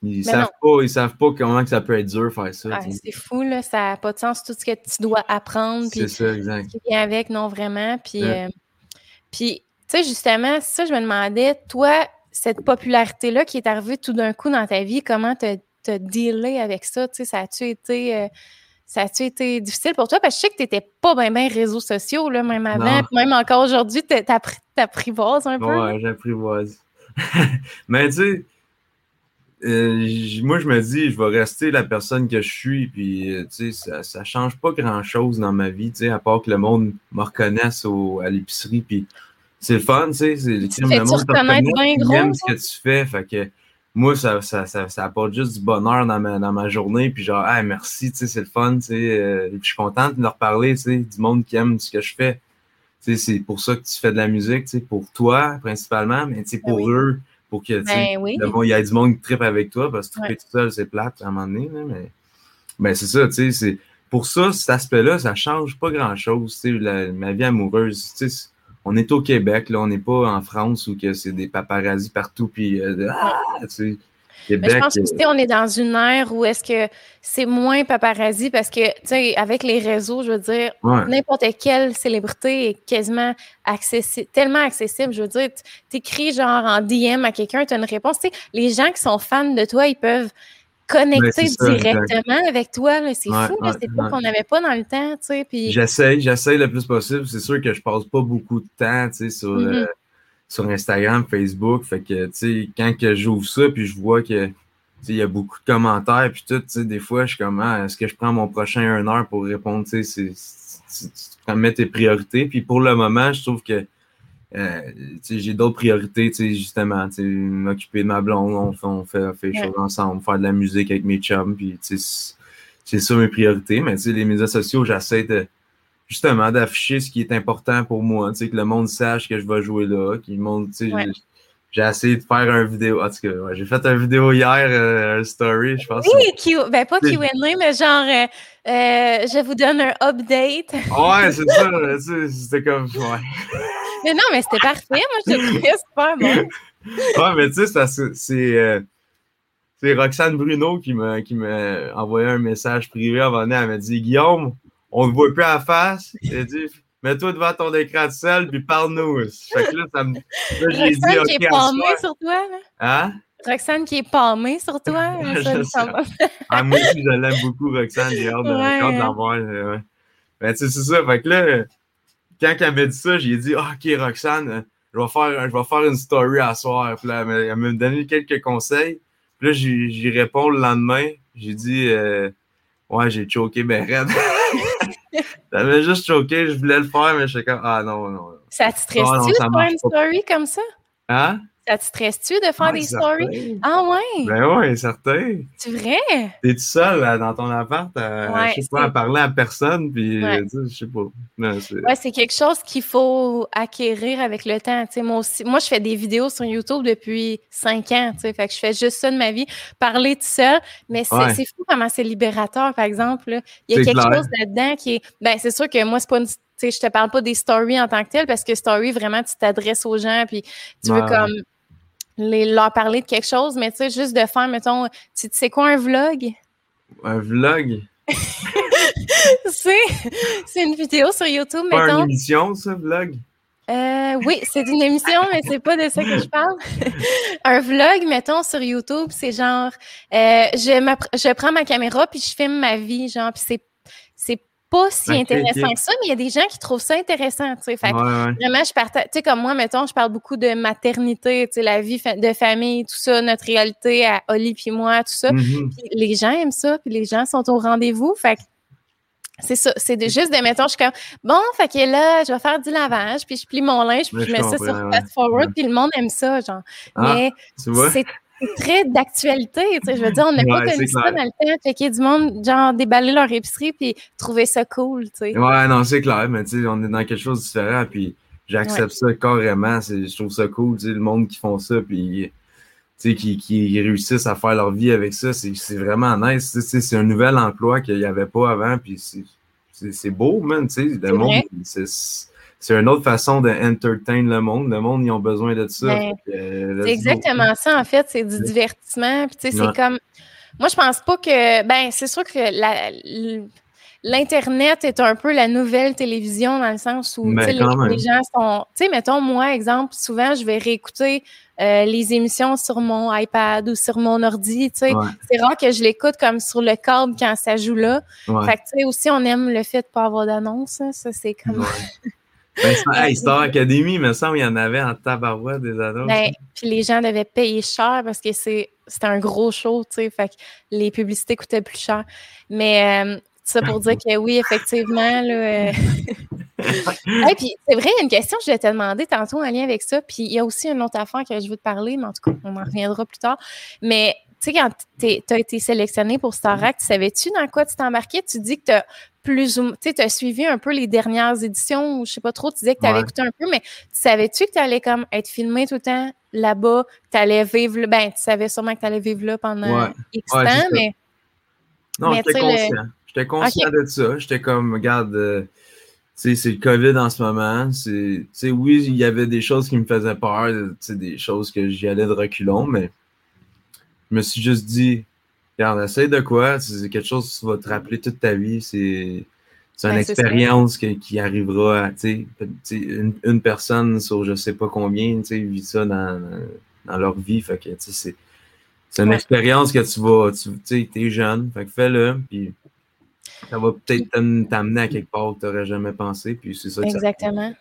ils ne ben savent, pas, ils savent pas comment que ça peut être dur faire ça. Ah, c'est fou, là, ça n'a pas de sens tout ce que tu dois apprendre. C'est ça, exact. Qui vient avec, non, vraiment. Puis, euh, puis tu sais, justement, ça, je me demandais, toi, cette popularité-là qui est arrivée tout d'un coup dans ta vie, comment tu as dealé avec ça? Tu sais, ça a-tu été. Euh, ça a-tu été difficile pour toi? Parce que je sais que tu n'étais pas bien bien réseaux sociaux, là, même avant. Même encore aujourd'hui, tu apprivoises un peu. Ouais, j'apprivoise. Mais tu sais, euh, moi, je me dis, je vais rester la personne que je suis, puis euh, tu sais, ça, ne change pas grand-chose dans ma vie, tu sais, à part que le monde me reconnaisse à l'épicerie, puis c'est le fun, tu sais, c'est le monde te reconnaît, ce que tu fais, fait que moi, ça, ça, ça, apporte juste du bonheur dans ma, dans ma journée. Puis genre, ah, merci, tu sais, c'est le fun, tu sais. Euh, je suis content de leur parler, tu sais, du monde qui aime ce que je fais. Tu sais, c'est pour ça que tu fais de la musique, tu sais, pour toi, principalement, mais tu sais, ben pour eux, pour que, tu sais, ben il y a du monde qui tripe avec toi, parce que tu tout seul, c'est plate à un moment donné, mais, ben, c'est ça, tu sais, c'est, pour ça, cet aspect-là, ça change pas grand-chose, tu sais, ma vie amoureuse, tu sais, on est au Québec, là, on n'est pas en France où que c'est des paparazzis partout, puis euh, ah, tu je pense que euh, on est dans une ère où est-ce que c'est moins paparazzi parce que, tu sais, avec les réseaux, je veux dire, n'importe quelle célébrité est quasiment accessible, tellement accessible. Je veux dire, tu écris genre en DM à quelqu'un, tu as une réponse. Tu sais, les gens qui sont fans de toi, ils peuvent connecter directement avec toi. C'est fou, c'est pas qu'on n'avait pas dans le temps, tu sais. Puis... J'essaye, j'essaye le plus possible. C'est sûr que je passe pas beaucoup de temps, tu sais, sur, mm-hmm. euh, sur Instagram, Facebook. Fait que, tu sais, quand que j'ouvre ça, puis je vois que il y a beaucoup de commentaires, puis tout, tu sais, des fois, je suis comme, ah, est-ce que je prends mon prochain 1 heure pour répondre, tu sais, tu mets tes priorités. Puis pour le moment, je trouve que euh, j'ai d'autres priorités, justement, m'occuper de ma blonde, on fait, on fait, des choses ensemble, faire de la musique avec mes chums, puis c'est ça mes priorités. Mais les médias sociaux, j'essaie de justement d'afficher ce qui est important pour moi, que le monde sache que je vais jouer là, qu'il monde, j'ai essayé de faire une vidéo. En tout cas, j'ai fait une vidéo hier, euh, un story, je pense. Oui, ben pas QA, mais genre, euh, euh, je vous donne un update. Ouais, c'est ça. C'était comme. Ouais. Mais non, mais c'était parfait. Moi, je te trouvais super bon. ouais, mais tu sais, c'est. c'est Roxane Bruno qui m'a envoyé un message privé avant Elle m'a dit Guillaume, on ne voit plus à la face. Elle dit mets-toi devant ton écran de sel, puis parle-nous. Fait que là, ça me. Là, j'ai dit, OK, qui est palmée sur toi, là. Hein? Roxane qui est palmée sur toi. Je sais. Ah, moi aussi, je l'aime beaucoup, Roxane. J'ai hâte de, Ouais. voir. euh, ouais. Ben, tu sais, c'est ça. Fait que là, quand elle m'a dit ça, j'ai dit, Ah, OK, Roxane, je vais faire, je vais faire une story à soir. Puis là, elle m'a- donné quelques conseils. Puis là, j'y réponds le lendemain. J'ai dit, euh, Ouais, j'ai choqué ben raide. J'avais juste choqué, je voulais le faire, mais je suis comme, ah non, non. Ça te stresse-tu de faire une story comme ça? Hein? Ça te stresse-tu de faire Ouais, des stories? Ah ouais? Ben ouais, certain. C'est vrai? T'es tout seul là, dans ton appart, à, Ouais, je sais pas, à parler à personne, puis Ouais. euh, tu sais, je sais pas. Non, c'est- Ouais, c'est quelque chose qu'il faut acquérir avec le temps. Moi aussi, moi, je fais des vidéos sur YouTube depuis cinq ans. Fait que je fais juste ça de ma vie, parler tout seul. Mais c'est Ouais. c'est fou comment c'est libérateur, par exemple. là. Il y a C'est quelque clair. chose là-dedans qui est. Ben, c'est sûr que moi, c'est pas une. Tu sais, je te parle pas des stories en tant que telles parce que story, vraiment, tu t'adresses aux gens puis tu veux Ouais. comme les, leur parler de quelque chose, mais tu sais, juste de faire, mettons, tu sais quoi, un vlog? Un vlog? c'est c'est une vidéo sur YouTube, Pas mettons. une émission, ça, vlog? Euh, oui, c'est une émission, mais c'est pas de ça que je parle. un vlog, mettons, sur YouTube, c'est genre, euh, je, je prends ma caméra puis je filme ma vie, genre, puis c'est, c'est pas si intéressant que ça, mais il y a des gens qui trouvent ça intéressant, tu sais. Fait que Ouais, ouais. Vraiment, je partage, tu sais, comme moi, mettons, je parle beaucoup de maternité, tu sais, la vie fa- de famille, tout ça, notre réalité à Oli puis moi, tout ça. Mhm. Puis les gens aiment ça, puis les gens sont au rendez-vous. Fait c'est ça, c'est de, juste de, mettons, je suis comme, bon, fait que là, je vais faire du lavage, puis je plie mon linge, puis je je mets ça sur ouais. Fast Forward, puis le monde aime ça, genre. Ah, Mais c'est très d'actualité, tu sais, je veux dire, on n'a pas connu ça dans le temps, fait qu'il y a du monde, genre, déballer leur épicerie, puis trouver ça cool, tu sais. Ouais, non, c'est clair, mais tu sais, on est dans quelque chose de différent, puis j'accepte ça carrément. Je trouve ça cool, tu sais, le monde qui font ça, puis tu sais, qui, qui réussissent à faire leur vie avec ça, c'est vraiment nice. tu sais, C'est un nouvel emploi qu'il n'y avait pas avant, puis c'est- beau, man, tu sais. Le monde, c'est c'est une autre façon d'entertain le monde. Le monde, ils ont besoin de ça. Ben, euh, C'est go. exactement ça, en fait. C'est du divertissement. Puis, tu sais, Ouais. c'est comme. Moi, je pense pas que. Ben, c'est sûr que la- l'Internet est un peu la nouvelle télévision dans le sens où Ben, les, gens sont. Tu sais, mettons, moi, exemple, souvent, je vais réécouter euh, les émissions sur mon iPad ou sur mon ordi. Tu sais, Ouais, c'est rare que je l'écoute comme sur le câble quand ça joue là. ouais. Fait que, tu sais, aussi, on aime le fait de pas avoir d'annonce. hein. Ça, c'est comme. Ouais. Ben, hey, Star Academy, il me semble, il y en avait en tabarouette des annonces. Ben, puis les gens devaient payer cher parce que c'est c'était un gros show, tu sais, fait que les publicités coûtaient plus cher. Mais euh, ça pour dire que oui, effectivement, là. euh, Hey, puis c'est vrai, il y a une question que je vais te demander tantôt en lien avec ça. Puis il y a aussi une autre affaire que je veux te parler, mais en tout cas, on en reviendra plus tard. Mais tu sais, quand tu as été sélectionné pour Starac, tu savais-tu dans quoi tu t'embarquais? Tu dis que tu as plus ou tu as suivi un peu les dernières éditions, ou je sais pas trop, tu disais que tu avais Ouais. écouté un peu, mais tu savais-tu que tu allais comme être filmé tout le temps là-bas, que tu allais vivre là? Ben, tu savais sûrement que tu allais vivre là pendant Ouais. X Ouais, temps, mais Non, j'étais le- conscient. J'étais conscient de ça. J'étais comme, regarde, euh, c'est le COVID en ce moment. C'est, oui, il y avait des choses qui me faisaient peur, des choses que j'y allais de reculons, mais je me suis juste dit, regarde, essaye de quoi? C'est quelque chose que tu vas te rappeler toute ta vie. C'est, c'est une Ben, expérience que- qui arrivera à, une, une personne sur je sais pas combien, tu sais, vit ça dans, dans leur vie. Fait que, tu sais, c'est, une Ouais. expérience que tu vas, tu sais, t'es jeune, fait que fais-le, puis ça va peut-être t'am- t'amener à quelque part où tu n'aurais jamais pensé, puis c'est ça que exactement.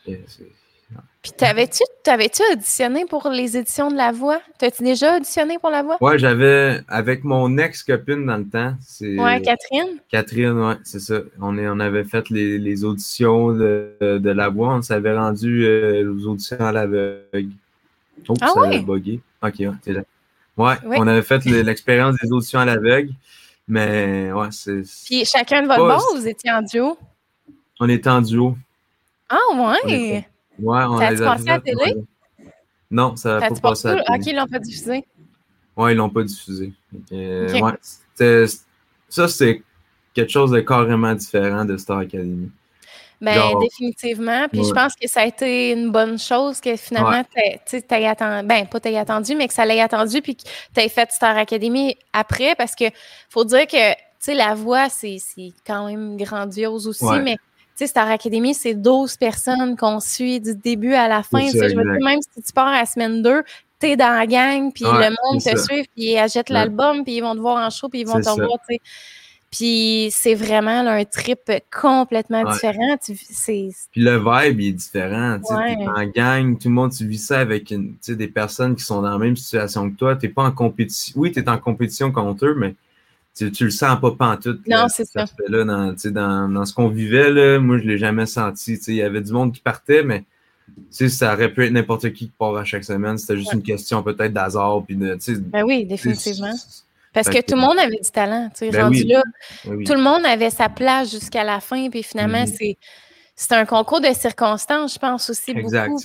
Puis t'avais-tu t'avais-tu auditionné pour les éditions de La Voix? T'as-tu déjà auditionné pour La Voix? Ouais, j'avais, avec mon ex-copine dans le temps, c'est Ouais, Catherine? Catherine, ouais, c'est ça. On, est, on avait fait les, les auditions de, de la voix, on s'avait rendu euh, aux auditions à l'aveugle. Oh, Ah ça ouais? a bugué. Ok, ouais, c'est là. Ouais, Oui. on avait fait le- l'expérience des auditions à l'aveugle, mais ouais, c'est. Puis chacun de votre bord, vous étiez en duo? On était en duo. Ah ouais! Ouais, on Ça les a passé à la télé? ouais. Non, ça n'a pas passé à la Ok, télé. ils l'ont pas diffusé. Ouais, ils l'ont pas diffusé. Euh, Ok. ouais, ça, c'est quelque chose de carrément différent de Star Academy. Ben, Genre- définitivement. Puis je Ouais. pense que ça a été une bonne chose que finalement, t'aies- tu sais, attendu, ben, pas t'aies attendu, mais que ça l'ait attendu, puis que t'aies fait Star Academy après, parce que faut dire que, tu sais, la voix, c'est c'est quand même grandiose aussi, Ouais. mais sais, Star Academy, c'est 12 personnes qu'on suit du début à la fin. Ça, je veux dire, même si tu pars à la semaine 2, t'es dans la gang, puis Ouais, le monde te suit, puis ils achètent Ouais. l'album, puis ils vont te voir en show, puis ils vont te revoir, tu sais. Puis c'est vraiment là, un trip complètement Ouais. différent. Tu- Puis le vibe, il est différent. Tu Ouais. T'es en gang, tout le monde, tu vis ça avec une, tu des personnes qui sont dans la même situation que toi. T'es pas en compétition. Oui, tu es en compétition contre eux, mais tu, tu le sens pas pantoute. Non, là, c'est ça. aspect-là, dans, dans, dans ce qu'on vivait, là, moi, je l'ai jamais senti. Il y avait du monde qui partait, mais ça aurait pu être n'importe qui qui part à chaque semaine. C'était juste Ouais. une question peut-être d'hasard. Ben oui, définitivement. Parce que tout le monde avait du talent. Tu sais, Ben rendu oui. là, ben oui. tout le monde avait sa place jusqu'à la fin, puis finalement, Mhm. c'est c'est un concours de circonstances, je pense aussi Exact, beaucoup.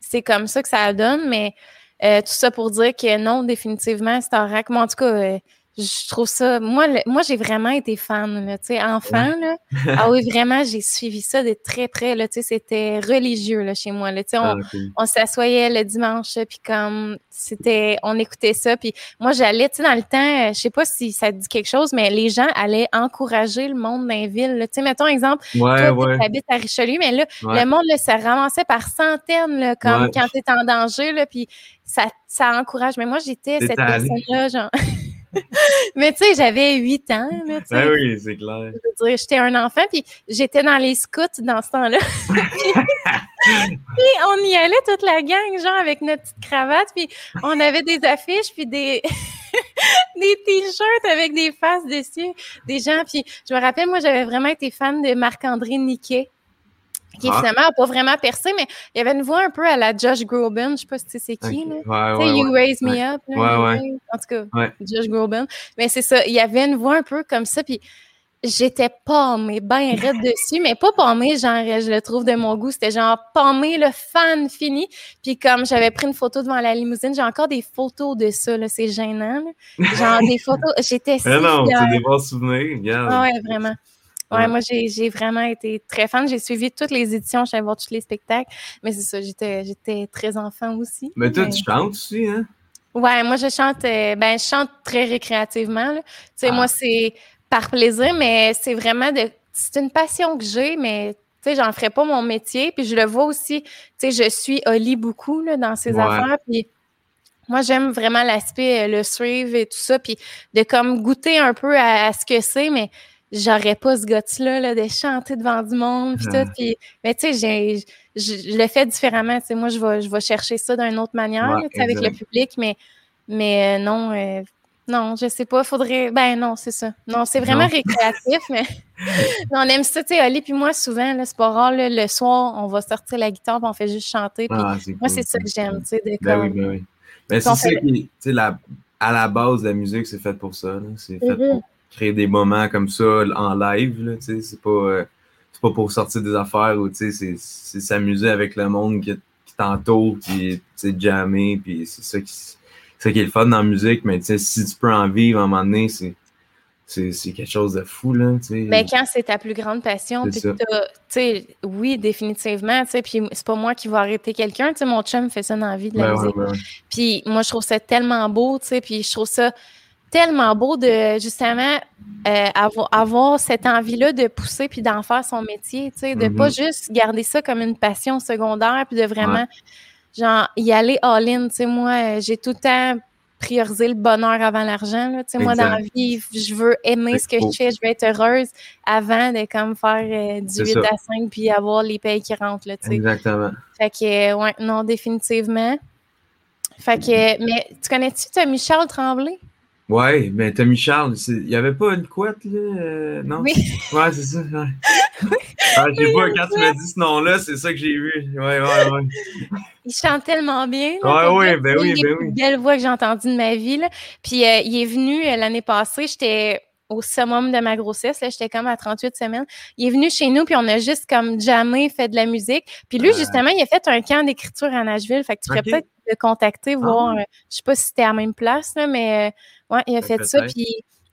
C'est comme ça que ça donne, mais euh, tout ça pour dire que non, définitivement, Starac, moi en tout cas, euh, je trouve ça. Moi, le- moi j'ai vraiment été fan, là, tu sais, enfant. Là, ah oui, vraiment, j'ai suivi ça de très près. Là, tu sais, c'était religieux là, chez moi. Là, tu sais, on, Ah, cool. on s'assoyait le dimanche, puis comme c'était, on écoutait ça, puis moi j'allais, tu sais, dans le temps, euh, je sais pas si ça te dit quelque chose, mais les gens allaient encourager le monde dans les villes. là. Tu sais, mettons exemple, Ouais, toi, ouais. tu habites à Richelieu, mais là, le monde là, se ramassait par centaines, là, comme quand tu es en danger, là, puis ça, ça encourage. Mais moi, j'étais cette personne-là, genre. mais tu sais, j'avais 8 ans, là. Ben oui, c'est clair. J'étais un enfant, puis j'étais dans les scouts dans ce temps-là. puis on y allait toute la gang, genre avec notre petite cravate, puis on avait des affiches, puis des des t-shirts avec des faces dessus, des gens. Puis je me rappelle, moi, j'avais vraiment été fan de Marc-André Niquet qui Ah. finalement n'a pas vraiment percé, mais il y avait une voix un peu à la Josh Groban, je sais pas si tu sais c'est qui, Ok. là. Ouais, Tu ouais, sais, You ouais. Raise Me. Up. là, En tout cas. Josh Groban. Mais c'est ça, il y avait une voix un peu comme ça, puis j'étais pâmée, bien raide dessus, mais pas pâmée, genre, je le trouve de mon goût, c'était genre pâmée, le fan fini. Puis comme j'avais pris une photo devant la limousine, j'ai encore des photos de ça, là, c'est gênant. là. Genre des photos, j'étais si non, c'est des bons souvenirs. Regarde. Ah ouais, vraiment. Ouais, Ouais. moi, j'ai vraiment été très fan. J'ai suivi toutes les éditions, allée voir tous les spectacles. Mais c'est ça, j'étais j'étais très enfant aussi. Mais toi, Mais- tu chantes aussi, hein? Ouais, moi, je chante, euh, ben, je chante très récréativement. Tu sais, Ah. moi, c'est par plaisir, mais c'est vraiment de. C'est une passion que j'ai, mais tu sais, j'en ferais pas mon métier. Puis je le vois aussi, tu sais, je suis Oli beaucoup là, dans ses Ouais. affaires. Puis moi, j'aime vraiment l'aspect, euh, le suivre et tout ça, puis de comme goûter un peu à, à ce que c'est, mais j'aurais pas ce goût-là là, de chanter devant du monde, puis tout. Mais tu sais, je le fais différemment. Moi, je vais, je vais chercher ça d'une autre manière, Ouais, là, avec le public, mais, mais euh, non, euh, non, je sais pas, faudrait. Ben non, c'est ça. Non, c'est vraiment Non. récréatif, mais non, on aime ça, tu sais, Oli, puis moi, souvent, c'est pas rare, là, le soir, on va sortir la guitare, puis on fait juste chanter. Puis Ah, moi, cool. c'est ça que j'aime, tu sais, de Ben oui, ben oui. Ben, c'est ça qui. Tu sais, la- à la base, la musique, c'est fait pour ça. C'est fait Mhm. pour créer des moments comme ça en live. là, tu sais. C'est pas, euh, c'est pas pour sortir des affaires ou c'est c'est s'amuser avec le monde qui, qui t'entoure, puis tu sais, jammer, puis c'est ça qui, c'est ça qui est le fun dans la musique. Mais tu sais, si tu peux en vivre à un moment donné, c'est c'est c'est quelque chose de fou. Là, tu sais. Mais quand c'est ta plus grande passion, sais, oui, définitivement, tu sais, puis c'est pas moi qui vais arrêter quelqu'un, tu sais, mon chum fait ça dans la vie de la Ben musique. ben. Puis moi, je trouve ça tellement beau, tu sais, puis je trouve ça tellement beau de, justement, euh, avoir, avoir cette envie-là de pousser puis d'en faire son métier, tu sais, de Mhm. pas juste garder ça comme une passion secondaire puis de vraiment, genre, y aller all-in, tu sais, moi, euh, j'ai tout le temps prioriser le bonheur avant l'argent. Tu sais, Moi, dans la vie, je veux aimer ce que je fais, je veux être heureuse avant de comme faire euh, du C'est 8 ça. à 5 puis avoir les payes qui rentrent. Là, tu sais. Exactement. Fait que, euh, ouais, non, définitivement. Fait que, mais tu connais-tu Tommy Charles Tremblay? Ouais, mais Tommy Charles, il n'y avait pas une couette, là? euh, non? Oui. Ouais, c'est ça. Ouais. Ah, je sais Oui, pas, quand tu m'as dit ce nom-là, c'est ça que j'ai vu. Ouais, ouais, ouais. Il chante tellement bien. là, Ouais, ouais, ben oui, ben oui. belles voix que j'ai entendues de ma vie. Là. Puis euh, il est venu euh, l'année passée, j'étais au summum de ma grossesse, là, j'étais comme à 38 semaines. Il est venu chez nous, puis on a juste comme jamais fait de la musique. Puis lui, justement, il a fait un camp d'écriture à Nashville. Fait que tu pourrais peut-être le contacter, voir. Ah. je sais pas si c'était à la même place, là, mais ouais, il a fait ça. Puis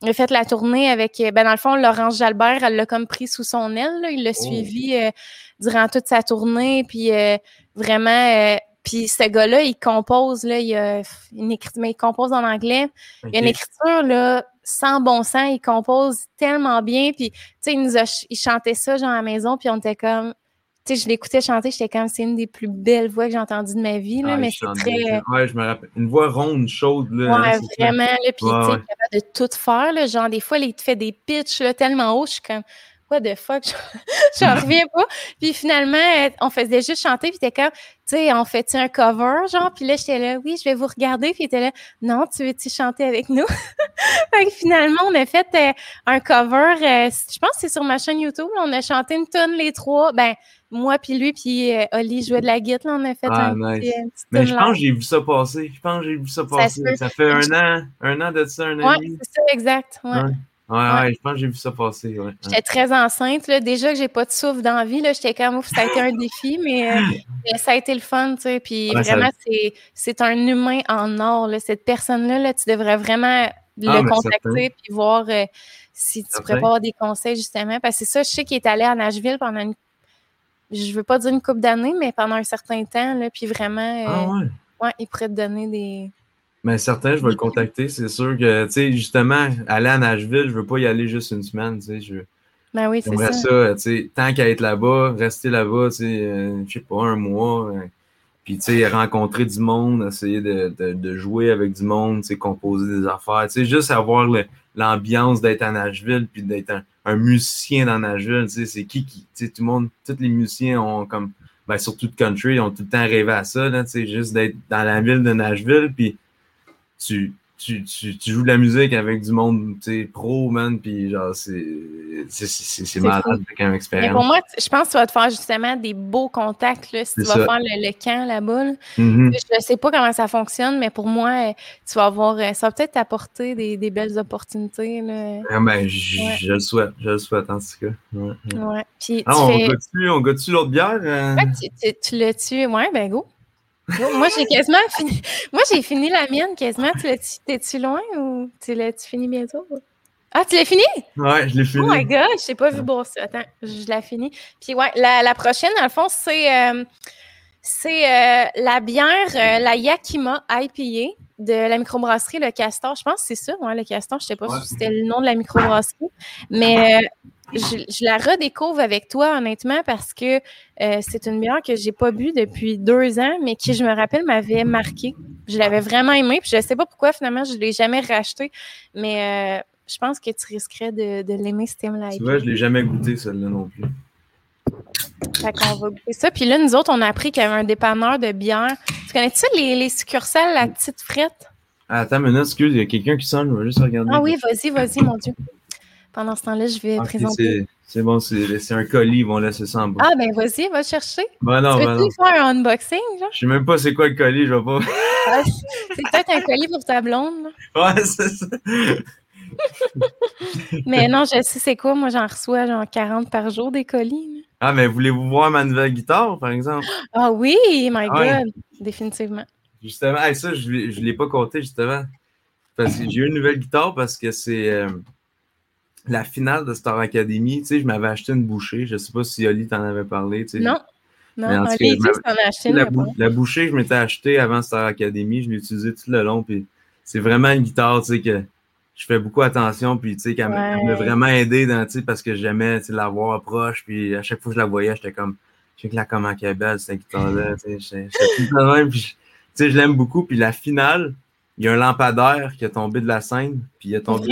il a fait la tournée avec, euh, ben dans le fond, Laurence Jalbert, elle l'a comme pris sous son aile. là. Il l'a Oh. suivi euh, durant toute sa tournée. Puis euh, vraiment, euh, puis ce gars-là, il compose, là, il a une écriture, mais il compose en anglais. Il y a une écriture, là, sans bon sens. Il compose tellement bien. Puis, tu sais, il nous a, il chantait ça, genre, à la maison. Puis, on était comme, sais, je l'écoutais chanter. J'étais comme, c'est une des plus belles voix que j'ai entendues de ma vie, là. Ah, mais c'est très. bien. Ouais, je me rappelle. Une voix ronde, chaude, là. Ouais, hein, c'est ça. vraiment. Là, puis, Ouais, tu sais, ouais. capable de tout faire. Là, genre, des fois, il te fait des pitchs là, tellement hauts. Je suis comme, what the fuck? J'en reviens pas. Puis finalement, euh, on faisait juste chanter. Puis t'es comme, tu sais, on fait un cover, genre? Puis là, j'étais là, oui, je vais vous regarder. Puis était là, non, tu veux-tu chanter avec nous? fait que finalement, on a fait euh, un cover. euh, je pense que c'est sur ma chaîne YouTube. là, on a chanté une tonne, les trois. Ben, moi, puis lui, puis euh, Oli jouait de la guitare. Là, on a fait Ah, un nice. petit, Mais je pense que j'ai vu ça passer. Je pense que j'ai vu ça passer. peut. Ça, fait un Je- an, un an de ça, un an Ouais, c'est ça, exact. Ouais. Ouais. Ouais, Ouais. ouais, je pense que j'ai vu ça passer. Ouais. J'étais très enceinte. Là. Déjà que j'ai pas de souffle d'envie, j'étais comme ouf, ça a été un défi, mais, euh, ça a été le fun, tu sais. Puis ça- vraiment, c'est, c'est un humain en or. Là. Cette personne-là, là, tu devrais vraiment le Ah, mais contacter puis voir euh, si tu Certain. avoir des conseils, justement. Parce que c'est ça, je sais qu'il est allé à Nashville pendant une. Je veux pas dire une couple d'années, mais pendant un certain temps, là, puis vraiment, euh, Ah ouais. ouais, il pourrait te donner des. Mais certain, je vais le contacter. C'est sûr que, tu sais, justement, aller à Nashville, je veux pas y aller juste une semaine, tu sais. Je, Ben oui, c'est ça. ça, tu sais, tant qu'à être là-bas, rester là-bas, tu sais, euh, je sais pas, un mois. euh, puis, tu sais, rencontrer du monde, essayer de, de, de jouer avec du monde, tu sais, composer des affaires. Tu sais, juste avoir l'ambiance d'être à Nashville, puis d'être un, un musicien dans Nashville, tu sais, c'est qui qui, tu sais, tout le monde, tous les musiciens ont comme, ben, surtout de country, ont tout le temps rêvé à ça, là, tu sais, juste d'être dans la ville de Nashville, puis tu, tu, tu, tu joues de la musique avec du monde, tu pro, man, puis genre, c'est malade comme Mais expérience. pour moi, je pense que tu vas te faire justement des beaux contacts là, si tu vas ça. faire le, le camp là-bas. là. Mhm. Je ne sais pas comment ça fonctionne, mais pour moi, euh, tu vas avoir. euh, Ça va peut-être t'apporter des, des belles opportunités. Là. Ah ben, Ouais. je le souhaite, je le souhaite en tout cas. Ouais. Ouais. Puis tu Ah, on fais. goûte-tu, on goûte-tu l'autre bière? euh? Ouais, tu, tu, tu l'as tué. Ouais, ben go. Moi, j'ai quasiment fini. Moi, j'ai fini la mienne quasiment. Tu T'es-tu loin ou tu l'as-tu fini bientôt? Ah, tu l'as fini? Ouais, je l'ai fini. Oh my god, je t'ai pas vu brosser. Attends, je la finis. Puis ouais, la, la prochaine, dans le fond, c'est euh, c'est euh, la bière, euh, la Yakima IPA de la microbrasserie Le Castor. Je pense que c'est ça, ouais, Le Castor. Je sais pas Ouais. si c'était le nom de la microbrasserie. Mais je, je la redécouvre avec toi, honnêtement, parce que euh, c'est une bière que j'ai pas bu depuis deux ans, mais qui, je me rappelle, m'avait marqué. Je l'avais vraiment aimée, puis je sais pas pourquoi, finalement, je l'ai jamais racheté. Mais euh, je pense que tu risquerais de, de l'aimer, ce thème-là. Tu vois, je l'ai jamais goûté, celle-là non plus. Fait qu'on va goûter ça. Puis là, nous autres, on a appris qu'il y avait un dépanneur de bière. Tu connais-tu ça, les, les succursales, la petite frette? Ah, attends une minute, excuse, il y a quelqu'un qui sonne, je vais juste regarder. Ah oui, vas-y, vas-y, mon Dieu. Pendant ce temps-là, je vais présenter. c'est- bon, c'est un colis, ils vont laisser ça en bas. Ah, ben vas-y, va chercher. Ben non, tu ben non. veux-tu faire un unboxing, genre? Je sais même pas c'est quoi le colis, je vais pas. Ah, c'est peut-être un colis pour ta blonde, là. ouais, c'est ça. Mais non, je sais c'est quoi. Moi, j'en reçois genre 40 par jour des colis. là. Ah, mais voulez-vous voir ma nouvelle guitare, par exemple? Ah oui, my God. Ouais. Définitivement. Justement, hey, ça, je ne l'ai pas compté, justement. Parce que j'ai eu une nouvelle guitare parce que c'est euh, la finale de Star Academy. Tu sais, je m'avais acheté une bouchée. Je sais pas si Oli t'en avait parlé. tu sais. Non. Non, en l'a cas, dit, acheté La, bou- bouchée que je m'étais achetée avant Star Academy, je l'ai utilisée tout le long. Puis c'est vraiment une guitare, tu sais, que je fais beaucoup attention. Puis, tu sais, qu'elle m'a- elle vraiment aidé dans, tu sais, parce que j'aimais, tu sais, la voir proche. Puis à chaque fois que je la voyais, j'étais comme, je sais que là, comment qu'elle est belle, cette guitare-là. Tu sais, j'étais j'étais tout le temps de même. Puis, je- tu sais, je l'aime beaucoup. Puis la finale, il y a un lampadaire qui est tombé de la scène. Puis il est tombé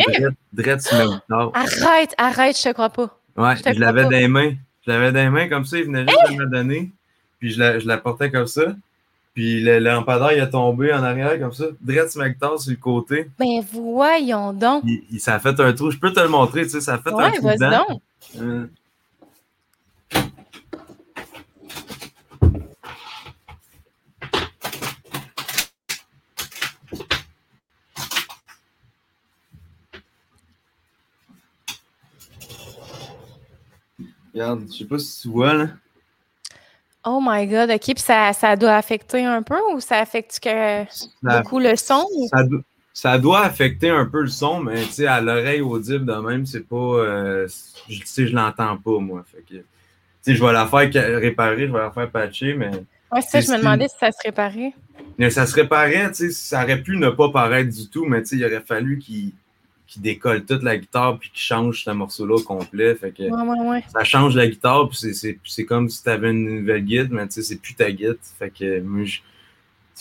direct, sur ma guitare. Arrête, arrête, je te crois pas. Ouais, Je l'avais dans les mains. Je l'avais dans les mains comme ça, il venait juste de me donner. Puis je la, je la portais comme ça. Puis le, le lampadaire, il est tombé en arrière comme ça, direct sur ma guitare sur le côté. Ben voyons donc. Il, il- ça a fait un trou. Je peux te le montrer, tu sais, ça a fait un Ouais, trou vas-y dedans. donc. Euh, Regarde, je sais pas si tu vois là. Oh my God, OK. Puis ça, ça doit affecter un peu ou ça affecte que Ça- beaucoup le son? Ça, do- ça doit affecter un peu le son, mais tu sais, à l'oreille audible de même, c'est pas. euh, je- tu sais, je l'entends pas, moi. Fait que, tu sais, je vais la faire réparer, je vais la faire patcher, mais, Ouais, c'est ça, je me demandais si ça se réparait. mais ça se réparait, tu sais, ça aurait pu ne pas paraître du tout, mais tu sais, il aurait fallu qu'il qui décolle toute la guitare puis qui change ce morceau-là au complet. Fait que Ouais, ouais, ouais. ça change la guitare, puis c'est- c'est c'est comme si tu avais une nouvelle guide, mais tu sais, c'est plus ta guide. Fait que moi,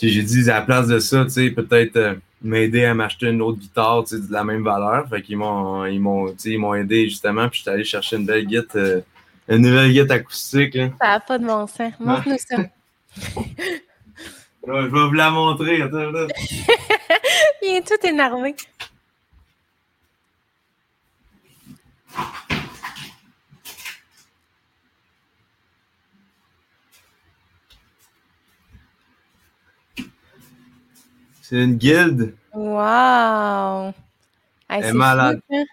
j'ai dit à la place de ça, tu sais, peut-être euh, m'aider à m'acheter une autre guitare, tu sais, de la même valeur. Fait qu'ils m'ont ils m'ont tu sais, ils m'ont aidé justement, puis j'étais allé chercher une belle guide, euh, une nouvelle guide acoustique. Là. Ça n'a pas de bon sens. Montre-nous ça. Je vais vous la montrer. Attends, là. Il est tout énervé. C'est une guilde. Wow! Hey, Elle est c'est malade. fou, hein?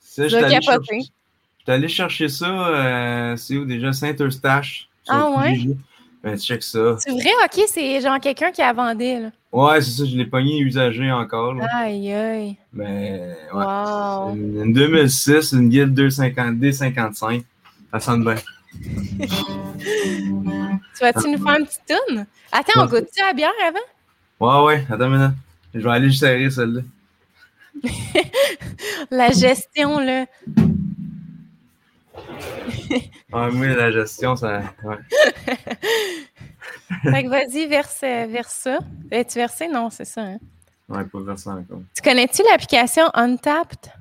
Ça, j'étais vas allé chercher- j'étais allé chercher ça, euh, c'est où déjà? Saint-Eustache. Ah ouais? Ben, check ça. C'est vrai, ok, c'est genre quelqu'un qui a vendu, là. Ouais, c'est ça, je l'ai pogné usagé encore. Là. Aïe, aïe. Mais, ouais. Wow. Une, une 2006, une guilde 250, D55. Ça sonne bien. Tu vas-tu nous faire une petite toune? Attends, on goûte-tu à la bière avant? Ouais, ouais, attends minute. Je vais aller serrer celle-là. La gestion, là. Ouais, moi, la gestion, ça. Ouais. Fait que vas-y, verse, verse ça. Es-tu versé? Non, c'est ça. hein. Ouais, pas vers ça encore. Tu connais-tu l'application Untapped?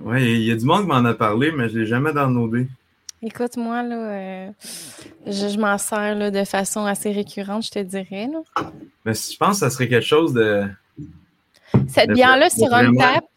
Ouais, il y, a du monde qui m'en a parlé, mais je l'ai jamais downloadé. Écoute, moi, là, euh, je, je m'en sers là, de façon assez récurrente, je te dirais. Là. Mais je pense que ça serait quelque chose de, Cette bière-là sur Untapped,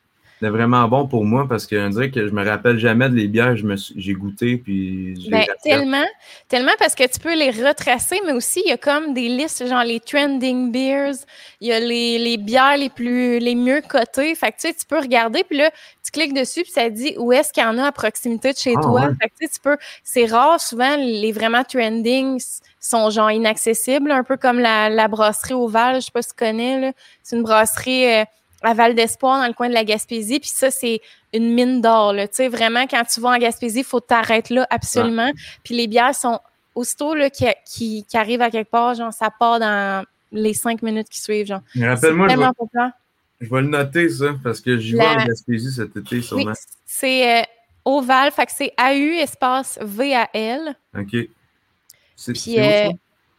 de vraiment bon pour moi parce qu'on dirait que je me rappelle jamais de les bières que j'ai goûté puis Ben, tellement, tellement parce que tu peux les retracer, mais aussi il y a comme des listes, genre les trending beers, il y a les, les bières les plus les mieux cotées. Fait que tu sais, tu peux regarder, puis là, tu cliques dessus, puis ça dit où est-ce qu'il y en a à proximité de chez Ah, toi. ouais. Fait que tu sais, tu peux. C'est rare, souvent, les vraiment trending sont genre inaccessibles, un peu comme la, la brasserie Oval, je sais pas si tu connais, là. C'est une brasserie euh, à Val d'Espoir, dans le coin de la Gaspésie. Puis ça, c'est une mine d'or. Tu sais, vraiment, quand tu vas en Gaspésie, il faut t'arrêter là absolument. Puis les bières sont aussitôt là, qui, qui, qui arrivent à quelque part, genre, ça part dans les cinq minutes qui suivent. Genre. Rappelle-moi, je, vais- je vais le noter ça parce que j'y vais en Gaspésie cet été Oui, sûrement. c'est euh, Oval, fait que c'est AU espace VAL. OK. C'est Puis euh?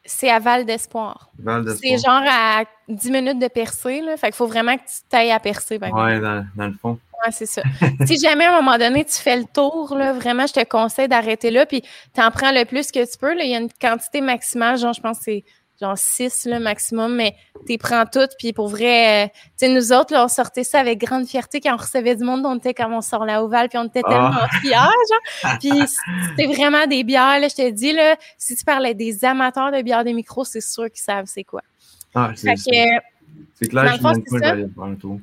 C'est à Val d'Espoir. Val C'est d'Espoir. genre à 10 minutes de percer. Là. Fait qu'il faut vraiment que tu t'ailles à percer. dans, dans le fond. Ouais, c'est ça. si jamais à un moment donné, tu fais le tour, là, vraiment, je te conseille d'arrêter là. Puis tu en prends le plus que tu peux. Là. Il y a une quantité maximale, genre, je pense que c'est genre 6 là, maximum, mais tu prends toutes. Puis pour vrai, euh, tu sais, nous autres, là, on sortait ça avec grande fierté quand on recevait du monde. On était comme on sort la ovale, puis on était Ah. tellement fiers, genre. Puis c'était vraiment des bières, là, je te dis, là, si tu parlais des amateurs de bières des micros, c'est sûr qu'ils savent c'est quoi. Ah, c'est clair le je aller faire un tour.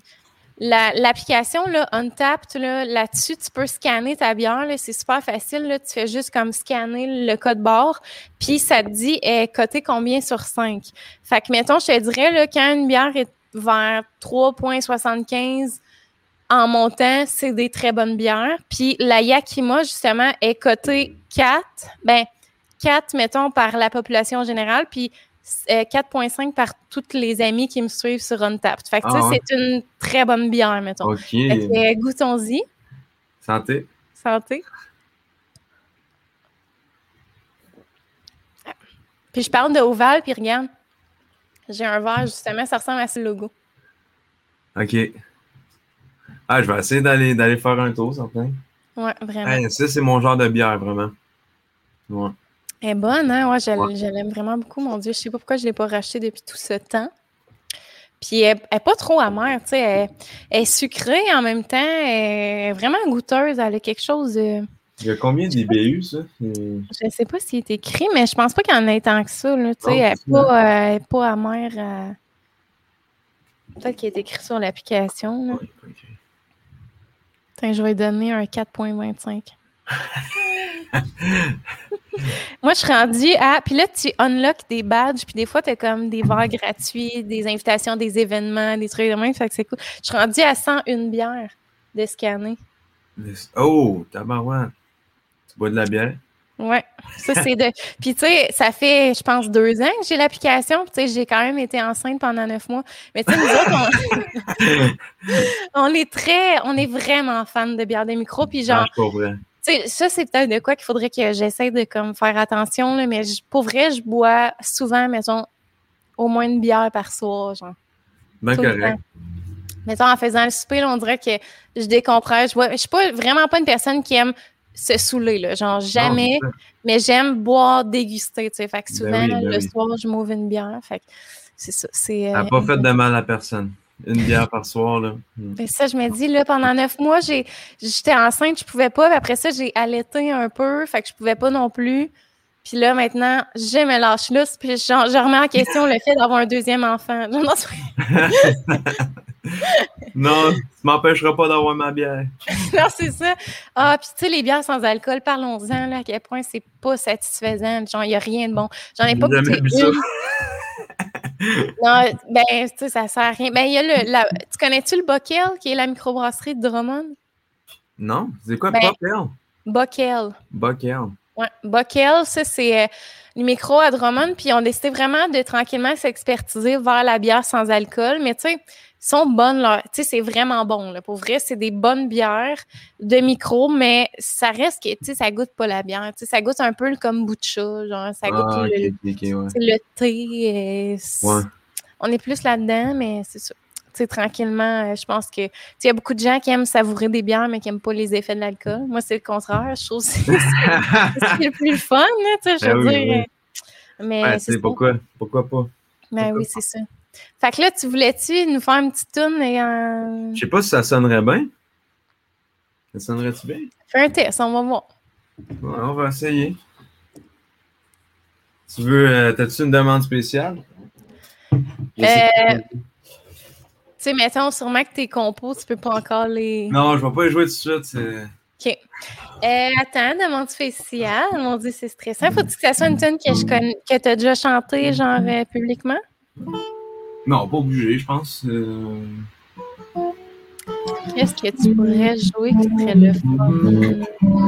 La- L'application là, Untapped, là, là-dessus, tu peux scanner ta bière. C'est super facile. Là, tu fais juste comme scanner le code barre, puis ça te dit est coté combien sur 5. Fait que, mettons, je te dirais, là, quand une bière est vers 3,75 en montant, c'est des très bonnes bières. Puis la Yakima, justement, est cotée 4. Ben, 4, mettons, par la population générale, puis 4,5 par toutes les amis qui me suivent sur Untapped. Fait que, Ah ouais. c'est une très bonne bière, mettons. OK. Fait que, goûtons-y. Santé. Santé. Puis je parle de Oval, puis regarde. J'ai un verre, justement, ça ressemble à ce logo. OK. Ah, je vais essayer d'aller d'aller faire un tour, certain. Ouais, vraiment. Hey, ça, c'est mon genre de bière, vraiment. Ouais. Elle est bonne, hein? Ouais, je, Ouais. je l'aime vraiment beaucoup, mon Dieu. Je sais pas pourquoi je l'ai pas racheté depuis tout ce temps. Puis elle, elle est pas trop amère, tu sais. Elle, elle est sucrée en même temps. Elle est vraiment goûteuse. Elle a quelque chose de... Il y a combien d'IBU, ça? Je sais pas s'il est écrit, mais je pense pas qu'il y en ait tant que ça. Là, tu sais, Non, elle n'est pas, euh, elle est pas amère. euh. Peut-être qu'il est écrit sur l'application. là. ouais, ok. Attends, je vais lui donner un 4.25. Moi, je suis rendue à. Puis là, tu unlock des badges, puis des fois, tu as comme des verres gratuits, des invitations, des événements, des trucs de même. Fait que c'est cool. Je suis rendue à 101 bières de scanner. Oh, tabarouette. Tu bois de la bière? Ouais, ça c'est de. Puis tu sais, ça fait, je pense, deux ans que j'ai l'application. Tu sais, j'ai quand même été enceinte pendant neuf mois. Mais tu sais, nous autres, on... on... est très, on est vraiment fans de bière des micros. Puis genre, ah, ça c'est peut-être de quoi qu'il faudrait que j'essaie de comme faire attention. Là, mais pour vrai, je bois souvent, mettons, au moins une bière par soir, genre. Ben correct. Mettons, en faisant le souper, on dirait que je décompresse. Je, je suis pas vraiment pas une personne qui aime se saouler, là. Genre, jamais. mais j'aime boire, déguster, tu sais. Fait que ben souvent, ben le soir, je m'ouvre une bière. Fait que c'est ça. C'est, n'a pas fait de mal à personne. Une bière par soir, là. Hmm. Ben ça, je me dis, là, pendant neuf mois, j'étais enceinte, je pouvais pas. après ça, j'ai allaité un peu. Fait que je pouvais pas non plus. Puis là, maintenant, j'ai mes lâches là. Puis je, je remets en question le fait d'avoir un deuxième enfant. non, tu m'empêcheras pas d'avoir ma bière. non, c'est ça. Ah, puis tu sais, les bières sans alcool, parlons-en, à quel point c'est pas satisfaisant. Genre, il n'y a rien de bon. J'en ai pas goûté une. non, ben, tu sais, ça sert à rien. Ben, il y a le. Tu connais-tu le Bockel, qui est la microbrasserie de Drummond? Non, c'est quoi, ben, Bockel? Bockel. Bockel. Ouais, Bockel, ça, c'est euh, les micros à Drummond, puis on décidé vraiment de tranquillement s'expertiser vers la bière sans alcool. Mais tu sais, sont bonnes. Tu sais, c'est vraiment bon. Là. Pour vrai, c'est des bonnes bières de micro, mais ça reste que, tu sais, ça goûte pas la bière. Tu sais, ça goûte un peu de chat. Genre, ça goûte ah, le, le, thé. Ouais. On est plus là-dedans, mais c'est sais, tranquillement, euh, je pense que, tu il y a beaucoup de gens qui aiment savourer des bières, mais qui n'aiment pas les effets de l'alcool. Moi, c'est le contraire. Je trouve que c'est le plus fun, tu sais, je ben veux dire. Oui. Mais c'est pourquoi, pourquoi pas? Ben oui, c'est ça. Fait que là, tu voulais-tu nous faire une petite toune et un. Je sais pas si ça sonnerait bien. Ça sonnerait-tu bien? Fais un test, on va voir. on va essayer. Tu veux. Euh, T'as-tu une demande spéciale? Euh, tu sais, mettons sûrement que tes compos, tu peux pas encore les. Non, je vais pas les jouer tout de suite. OK. Euh, attends, demande spéciale. Mon Dieu, c'est stressant. Faut-il que ça soit une tune que je connais, que tu as déjà chanté, genre, euh, publiquement? Non, pas obligé, je pense. Euh. Qu'est-ce que tu pourrais jouer qui serait le fun?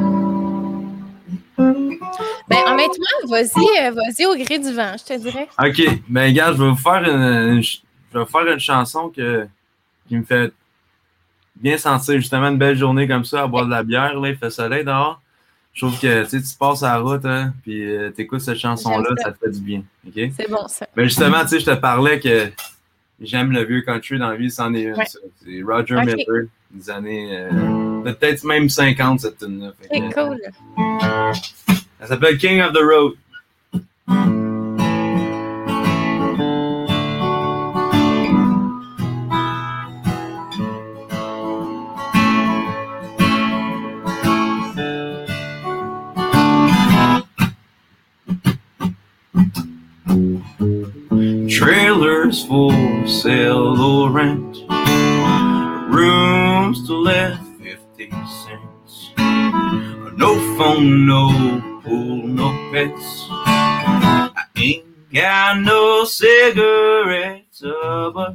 Ben, honnêtement, vas-y, euh, vas-y au gré du vent, je te dirais. OK. Ben, gars, je vais vous faire une, je vais faire une chanson que, qui me fait bien sentir justement une belle journée comme ça, à boire de la bière. Là, il fait soleil dehors. Je trouve que tu passes à la route, hein, puis euh, tu écoutes cette chanson-là, ça. te fait du bien. C'est bon, ça. Mais justement, tu sais, je te parlais que j'aime le vieux country dans la vie, c'en est une. C'est Roger Miller, des années. Euh, peut-être même 50, cette tune-là. C'est cool. Ça s'appelle King of the Road. Cigarettes, but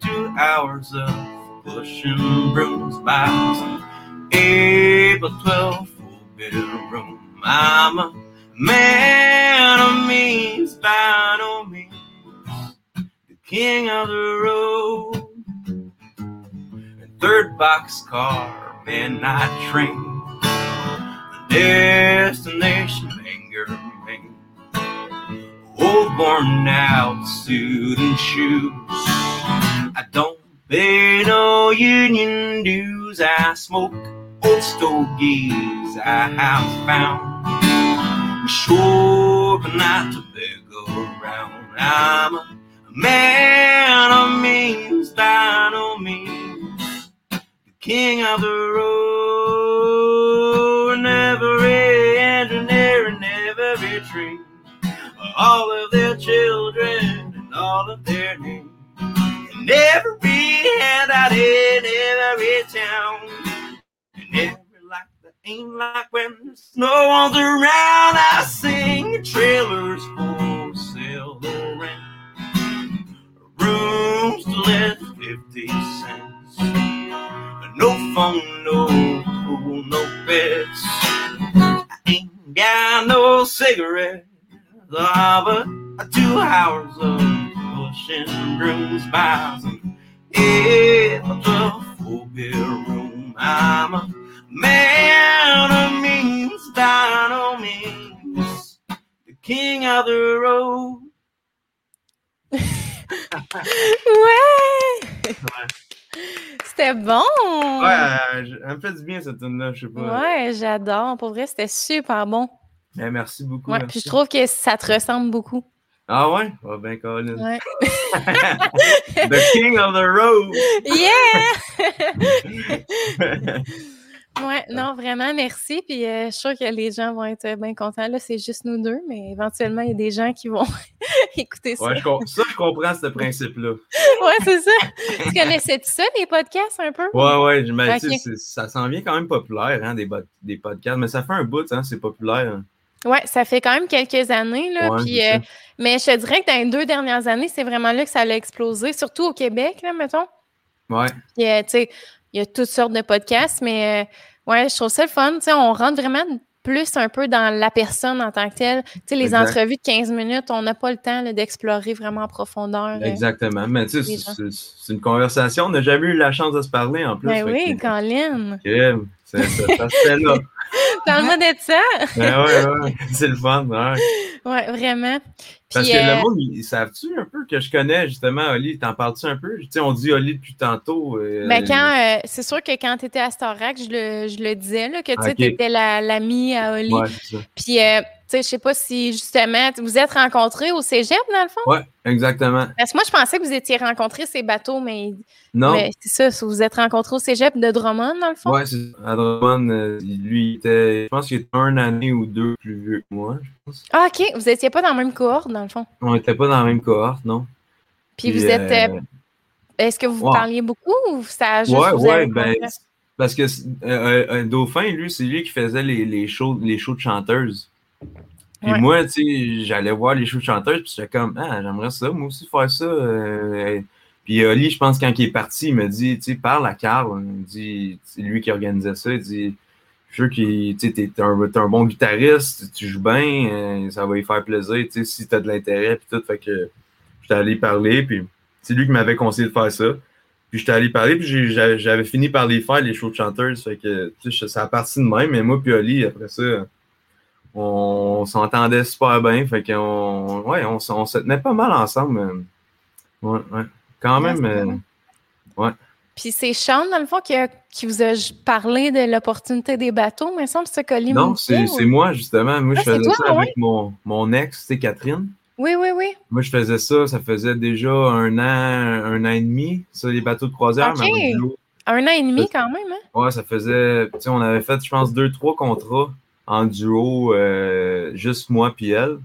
two hours of pushing brooms by April 12 four bedroom. I'm a man of means by no means the king of the road. And Third box car, midnight train. Destination Bangor, Maine. Old worn out suit and shoes. I don't pay no union dues. I smoke old stogies I have found. Sure, but not to beg around. I'm a man of means by no means, the king of the road, all of their children and all of their names, and every handout in every town, and every life that ain't like when the snow on around. I sing trailers for sale or rent rooms to let 50 cents. No phone, no pool, no beds. I ain't got no of a, two hours of pushing brooms by four bedroom. I'm a man of means, by no means, the king of the road. ouais! C'était bon! Ouais, elle me fait du bien cette tune-là, je sais pas. Ouais, j'adore. Pour vrai, c'était super bon. Ben, merci beaucoup. Ouais, merci. puis je trouve que ça te ressemble beaucoup. Ah ouais? Ah ben, Colin. Ouais. The king of the road! Yeah! Ouais, non, vraiment, merci. Puis euh, je suis sûre que les gens vont être bien contents. Là, c'est juste nous deux, mais éventuellement, il y a des gens qui vont écouter ça. Ouais, je ça, je comprends ce principe-là. Ouais, c'est ça. Tu connaissais ça, les podcasts, un peu? Ouais, ouais, je me Ok. dis, c'est- ça s'en vient quand même populaire, hein, des, des podcasts, mais ça fait un bout, hein, c'est populaire. hein. Ouais, ça fait quand même quelques années. Là, Ouais, puis, c'est euh, mais je te dirais que dans les deux dernières années, c'est vraiment là que ça a explosé, surtout au Québec, là, mettons. Puis, euh, il y a toutes sortes de podcasts, mais euh, ouais, je trouve ça le fun. On rentre vraiment plus un peu dans la personne en tant que telle. Les Exact. entrevues de 15 minutes, on n'a pas le temps d'explorer vraiment en profondeur. exactement. Mais tu sais, c'est- une conversation, on n'a jamais eu la chance de se parler en plus. Ben oui, Colin. que, ça, ça, ça là. Parle-moi de ça. Ben ouais, ouais, c'est le fun. Ouais. Ouais, vraiment. Parce que euh, le monde, ils savent-tu un peu que je connais justement Oli? T'en parles-tu un peu? Tu sais, on dit Oli depuis tantôt. euh, Ben quand, euh, c'est sûr que quand tu étais à Starac, je le, je le disais, là, que tu sais, Ok. étais l'amie à Oli. Ouais, c'est ça. Puis, euh, sais, je sais pas si justement, vous êtes rencontrés au cégep, dans le fond? Ouais, exactement. Parce que moi, je pensais que vous étiez rencontrés ces bateaux, mais, Non, mais c'est ça, vous êtes rencontrés au cégep de Drummond, dans le fond? ouais, c'est à Drummond, euh, lui, il était, je pense qu'il était un année ou deux plus vieux que moi. je pense. Ah, OK. Vous étiez pas dans la même cohorte, dans le fond? On n'était pas dans la même cohorte, non? Puis, vous êtes. euh, euh, Est-ce que vous parliez beaucoup ou ça a juste. ouais, avez ben, parce que Dauphin, lui, c'est lui qui faisait les, les, shows, les shows de chanteuses. Puis Ouais. moi, tu sais, j'allais voir les shows de chanteuses, puis j'étais comme, ah, j'aimerais ça, moi aussi, faire ça. euh, Puis Oli, je pense, quand il est parti, il me dit, tu sais, parle à Carl. Il dit, c'est lui qui organisait ça. Il dit, je suis sûr que tu t'es un, bon guitariste, tu joues bien, euh, ça va lui faire plaisir, tu sais, si t'as de l'intérêt, puis tout. Fait que j'étais allé parler, puis c'est lui qui m'avait conseillé de faire ça. Puis j'étais allé parler, puis j'avais fini par les faire, les shows de chanteuses. Fait que, tu sais, ça a parti de même. Mais moi, puis Oli, après ça, on, s'entendait super bien. Fait qu'on, ouais, on, se tenait pas mal ensemble. Ouais, ouais. Quand Ouais, même, euh, vrai. Puis c'est Sean, dans le fond, qui, a- qui vous a parlé de l'opportunité des bateaux, mais il me semble que c'est Colin non, c'est ou- moi, justement. Moi, Ah, je c'est faisais toi, ça ouais? avec mon, mon ex, tu sais, Catherine. Oui, oui, oui. Moi, je faisais ça, ça faisait déjà un an, un an et demi, ça, les bateaux de croisière. Mais. Un an et demi quand même, hein? Ouais, ça faisait. Tu sais, on avait fait, je pense, deux, trois contrats en duo, euh, juste moi puis elle.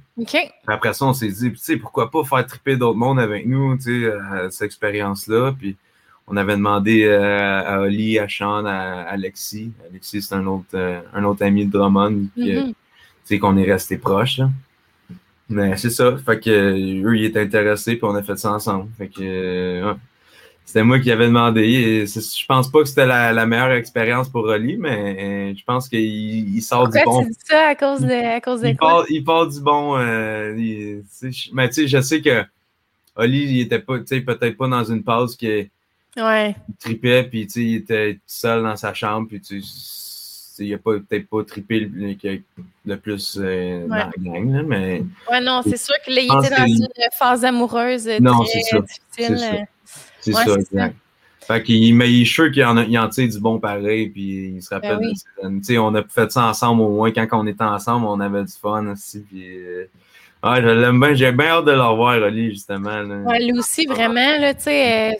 Après ça, on s'est dit, tu sais, pourquoi pas faire triper d'autres mondes avec nous, tu sais, à cette expérience-là. Puis on avait demandé euh, à Oli, à Sean, à Alexis. Alexis, c'est un autre, euh, un autre ami de Drummond, euh, Mhm. tu sais, qu'on est resté proches. là. Mais c'est ça. Fait que euh, eux, ils étaient intéressés, puis on a fait ça ensemble. Fait que euh, ouais. C'était moi qui avais demandé. Et je pense pas que c'était la, la meilleure expérience pour Oli, mais euh, je pense qu'il il sort du bon. tu dis ça à cause de, à cause de Il quoi? part, il part du bon. euh, il- mais tu sais, je sais que Oli, il était pas, peut-être pas dans une pause qui Ouais. tripait, puis tu sais, il était tout seul dans sa chambre, puis tu il a pas peut-être pas trippé le, plus euh, dans la gang, là, mais Ouais, non, c'est sûr qu'il était dans une phase amoureuse Non, très difficile. C'est ça. c'est Ouais, ça, c'est ça. exact. Fait qu'il mais il est sûr qu'il en, a- il en tire du bon pareil, puis il se rappelle Ben oui. de ses on a fait ça ensemble au moins, quand on était ensemble, on avait du fun aussi, puis... euh, ouais, je l'aime bien, j'ai bien hâte de le revoir, Oli, justement. là. Ouais, lui aussi, vraiment, là, tu sais, euh,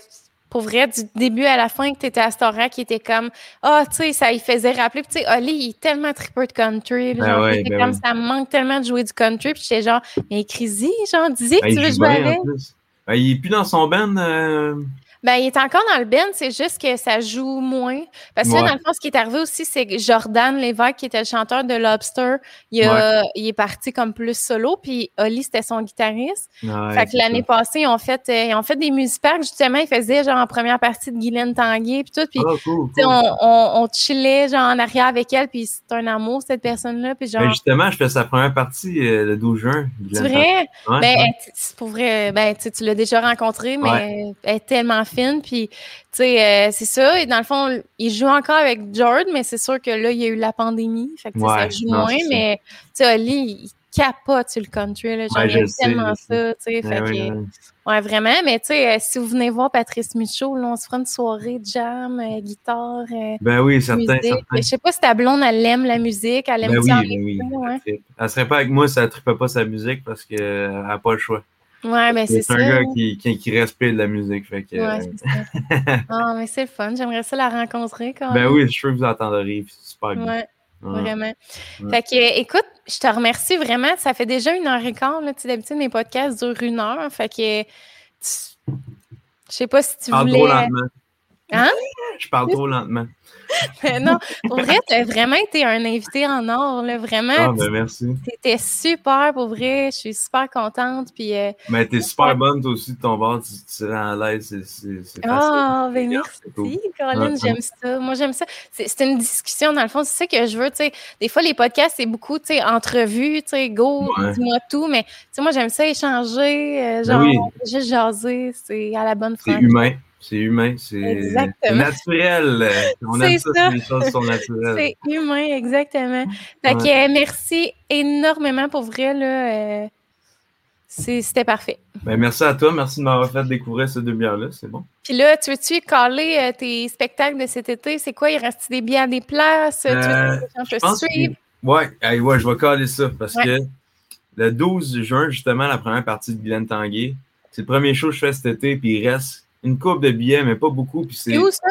pour vrai, du début à la fin que tu étais à Stora, qui était comme, ah, tu sais, ça il faisait rappeler. Puis, tu sais, Oli, il est tellement tripper de country. Ben genre, ouais, ben comme, ça me manque tellement de jouer du country. Puis, j'étais genre, mais écris-y, genre, dis-y que Ben, tu veux joue jouer avec. Ben, il est plus dans son band. Ben, il est encore dans le band, c'est juste que ça joue moins. Parce que là, dans le fond, ce qui est arrivé aussi, c'est que Jordan Lévesque, qui était le chanteur de Lobster, il, a- il est parti comme plus solo, puis Oli, c'était son guitariste. Ouais, fait que l'année passée, ils ont fait, euh, ils ont fait des musiparks, justement, ils faisaient genre en première partie de Guylaine Tanguay, puis tout, puis Ah, cool, cool. on, on, on chillait genre en arrière avec elle, puis c'est un amour, cette personne-là, puis genre... Ben, justement, je fais sa première partie euh, le 12 juin. C'est vrai? Ben, pour vrai, ben, tu l'as déjà rencontrée, mais elle est tellement fine. Puis, tu sais, euh, c'est ça. Et dans le fond, il joue encore avec Jord, mais c'est sûr que là, il y a eu la pandémie. Fait que, ça joue moins. Mais, tu sais, Oli, il capote sur le country. Là, J'aime tellement sais. ça, tu sais. Ouais, fait ouais, que, ouais. ouais, vraiment. Mais, tu sais, euh, si vous venez voir Patrice Michaud, là, on se fera une soirée de jam, euh, guitare, Ben oui, certains. Mais Je sais pas si ta blonde, elle aime la musique, elle aime Ben oui, ben oui. Elle serait pas avec moi si elle ne pas sa musique parce qu'elle n'a pas le choix. Ouais ben c'est C'est ça. un gars qui, qui, qui respire de la musique. Fait que, Ouais, c'est ça. Ah, mais c'est fun. J'aimerais ça la rencontrer quand ben même. oui, je suis sûr que vous entendrez. C'est super bien. Ouais, Ouais. vraiment. Ouais. Fait que, euh, écoute, je te remercie vraiment. Ça fait déjà une heure et quart. Là. Tu sais, D'habitude, mes podcasts durent une heure. Fait que, tu- je sais pas si tu parle voulais. Hein? Je parle trop lentement. non, pour vrai, tu as vraiment été un invité en or. Là. Vraiment, Ah, ben merci. tu étais super pour vrai. Je suis super contente. Puis, euh, Mais t'es super bonne, toi aussi, de ton bord. Tu, tu te rends à l'aise. C'est c'est- c'est. Ah, ben Regarde, merci, c'est cool. Caroline, j'aime ça. Moi, j'aime ça. C'est c'est une discussion, dans le fond, c'est ça que je veux, tu sais. Des fois, les podcasts, c'est beaucoup, entrevues, go, Ouais. dis-moi tout, mais, tu sais, moi, j'aime ça échanger, euh, Ben genre, oui. juste jaser, c'est à la bonne C'est franquette. humain. C'est humain. C'est naturel. On aime ça, ça. les choses sont naturelles. C'est humain, exactement. Fait que, euh, merci énormément pour vrai, là. euh, C'était parfait. Ben, merci à toi. Merci de m'avoir fait découvrir ces deux bières-là. C'est bon. Puis là, tu veux-tu caler euh, tes spectacles de cet été? C'est quoi? Il reste des billets à des places? Tu veux Euh, que les gens Je te que... Ouais, hey, ouais, je vais caler ça parce Ouais. que le 12 juin, justement, la première partie de Guylaine Tanguay, c'est le premier show que je fais cet été, puis il reste une coupe de billets, mais pas beaucoup. Puis C'est où ça?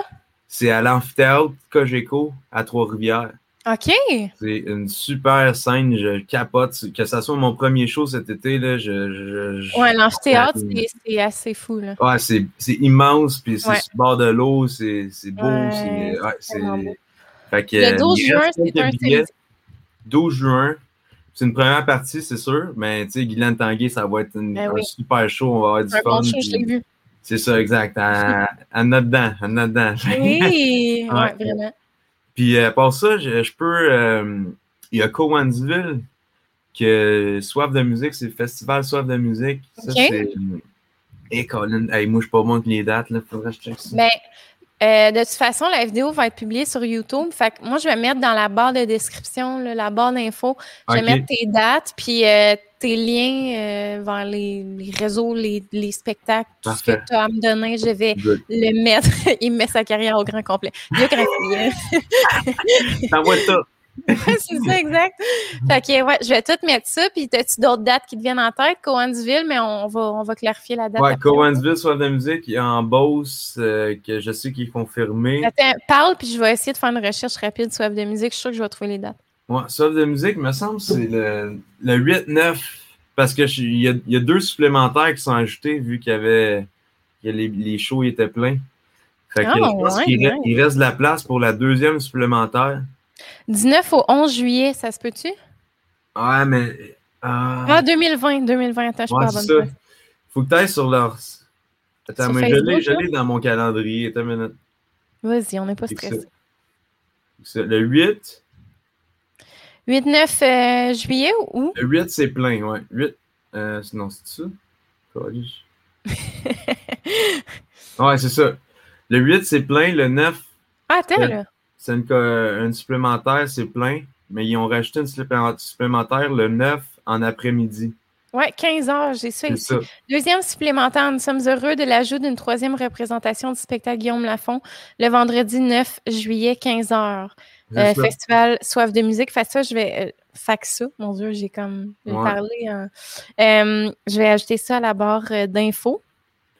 c'est à l'amphithéâtre Cogeco à Trois-Rivières. OK. C'est une super scène, je capote. Que ça soit mon premier show cet été, là, je. Ouais, l'amphithéâtre, c'est assez fou, là. Ouais, c'est, immense, puis c'est Ouais. sur le bord de l'eau, c'est, beau. Ouais, c'est, ouais. Fait que, Le euh, 12 il juin, c'est un billets. samedi. 12 juin, c'est une première partie, c'est sûr, mais tu sais, Guylaine Tanguay, ça va être une- Ben un oui. super show, on va avoir du Un fun. bon show, je puis- l'ai vu. C'est ça, exact. À, à notre dedans, à notre dedans. Oui, ouais, Ouais. vraiment. Puis euh, pour ça, je, je peux. euh, il y a Cowansville, que Soif de musique, c'est le festival Soif de musique. Ça, c'est. Et Colin, hey, moi, je suis pas bon avec les dates, là. Faudrait que je check ça. Ben, euh, de toute façon, la vidéo va être publiée sur YouTube. Fait que moi, je vais mettre dans la barre de description, là, la barre d'infos, je vais mettre tes dates, puis euh, tes liens euh, vers les, les réseaux, les, les spectacles, tout ce que tu as à me donner, je vais Good. le mettre. Il met sa carrière au grand complet. Biographie. T'envoies ça. c'est ça, exact. Fait que, ouais, je vais tout mettre ça. Puis, as-tu d'autres dates qui te viennent en tête? Coansville, mais on va, on va clarifier la date. Ouais. Cowansville, Soif de musique, il y a en Beauce, euh, que je sais qu'il est confirmé. Attends, parle, puis je vais essayer de faire une recherche rapide soif de musique. Je suis sûre que je vais trouver les dates. Ouais, de musique, me semble, c'est le, le 8-9. Parce que je- il y, a, y a deux supplémentaires qui sont ajoutés vu qu'il y avait que les, les shows étaient pleins. Fait que Ah, je pense ouais, qu'il il reste de la place pour la deuxième supplémentaire. 19 au 11 juillet, ça se peut-tu? Ouais, mais. ah, Ah, 2020, 2020. Attends, je suis ouais, pas bonne ça. place. Faut que tu ailles sur leur. Attends, Sur mais je l'ai, Facebook, je là? l'ai dans mon calendrier. Attends une minute. Vas-y, on n'est pas stressé. Le 8, 8-9 euh, juillet ou? le 8 c'est plein, ouais. 8. Euh, non, c'est ça? Ouais, c'est ça. Le 8, c'est plein. Le 9, Ah, attends, Ouais. là. c'est une, co- une supplémentaire, c'est plein. Mais ils ont rajouté une supplé- supplémentaire le 9 en après-midi. Ouais, 15 heures, j'ai ça ici. ça. Deuxième supplémentaire, nous sommes heureux de l'ajout d'une troisième représentation du spectacle Guillaume Lafont le vendredi 9 juillet, 15 heures. Euh, festival Soif de musique. Fait ça, je vais. Euh, mon Dieu, j'ai comme Ouais. parlé. hein. Euh, je vais ajouter ça à la barre euh, d'infos.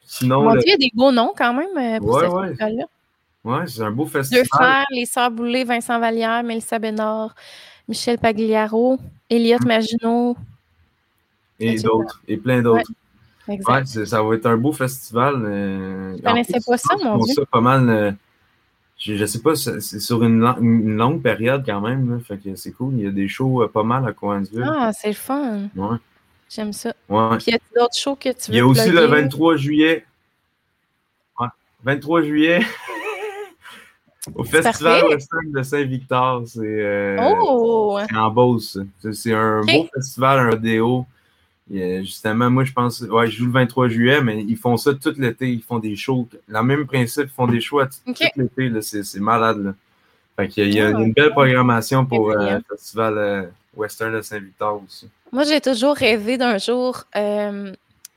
Sinon, Mon le- Dieu, il y a des beaux noms quand même pour Ouais, ce ouais. festival-là. ouais, c'est un beau Deux festival. frères, les sœurs Boulay, Vincent Vallière, Mélissa Bénard, Michel Pagliaro, Elliot Mm. Maginot. Et d'autres. Et plein d'autres. Ouais, ça va être un beau festival. Je connaissais pas ça, mon Dieu. ça pas mal. Je, ne sais pas, c'est sur une, longue période quand même. fait que c'est cool. Il y a des shows euh, pas mal à Coinsville. Ah, c'est le fun. Ouais. J'aime ça. Ouais. Puis y a d'autres shows que tu veux Il y a aussi le 23 juillet. Ouais. 23 juillet. Au Festival Western de Saint-Victor. C'est euh, oh! en Beauce. C'est un beau festival, un rodéo. Justement, moi, je pense, ouais, je joue le 23 juillet, mais ils font ça tout l'été. Ils font des shows. Le même principe, ils font des shows tout l'été. C'est malade. Là. Fait qu'il y, a, il y a une belle programmation pour euh, le Festival euh, Western de Saint-Victor aussi. Moi, j'ai toujours rêvé d'un jour euh,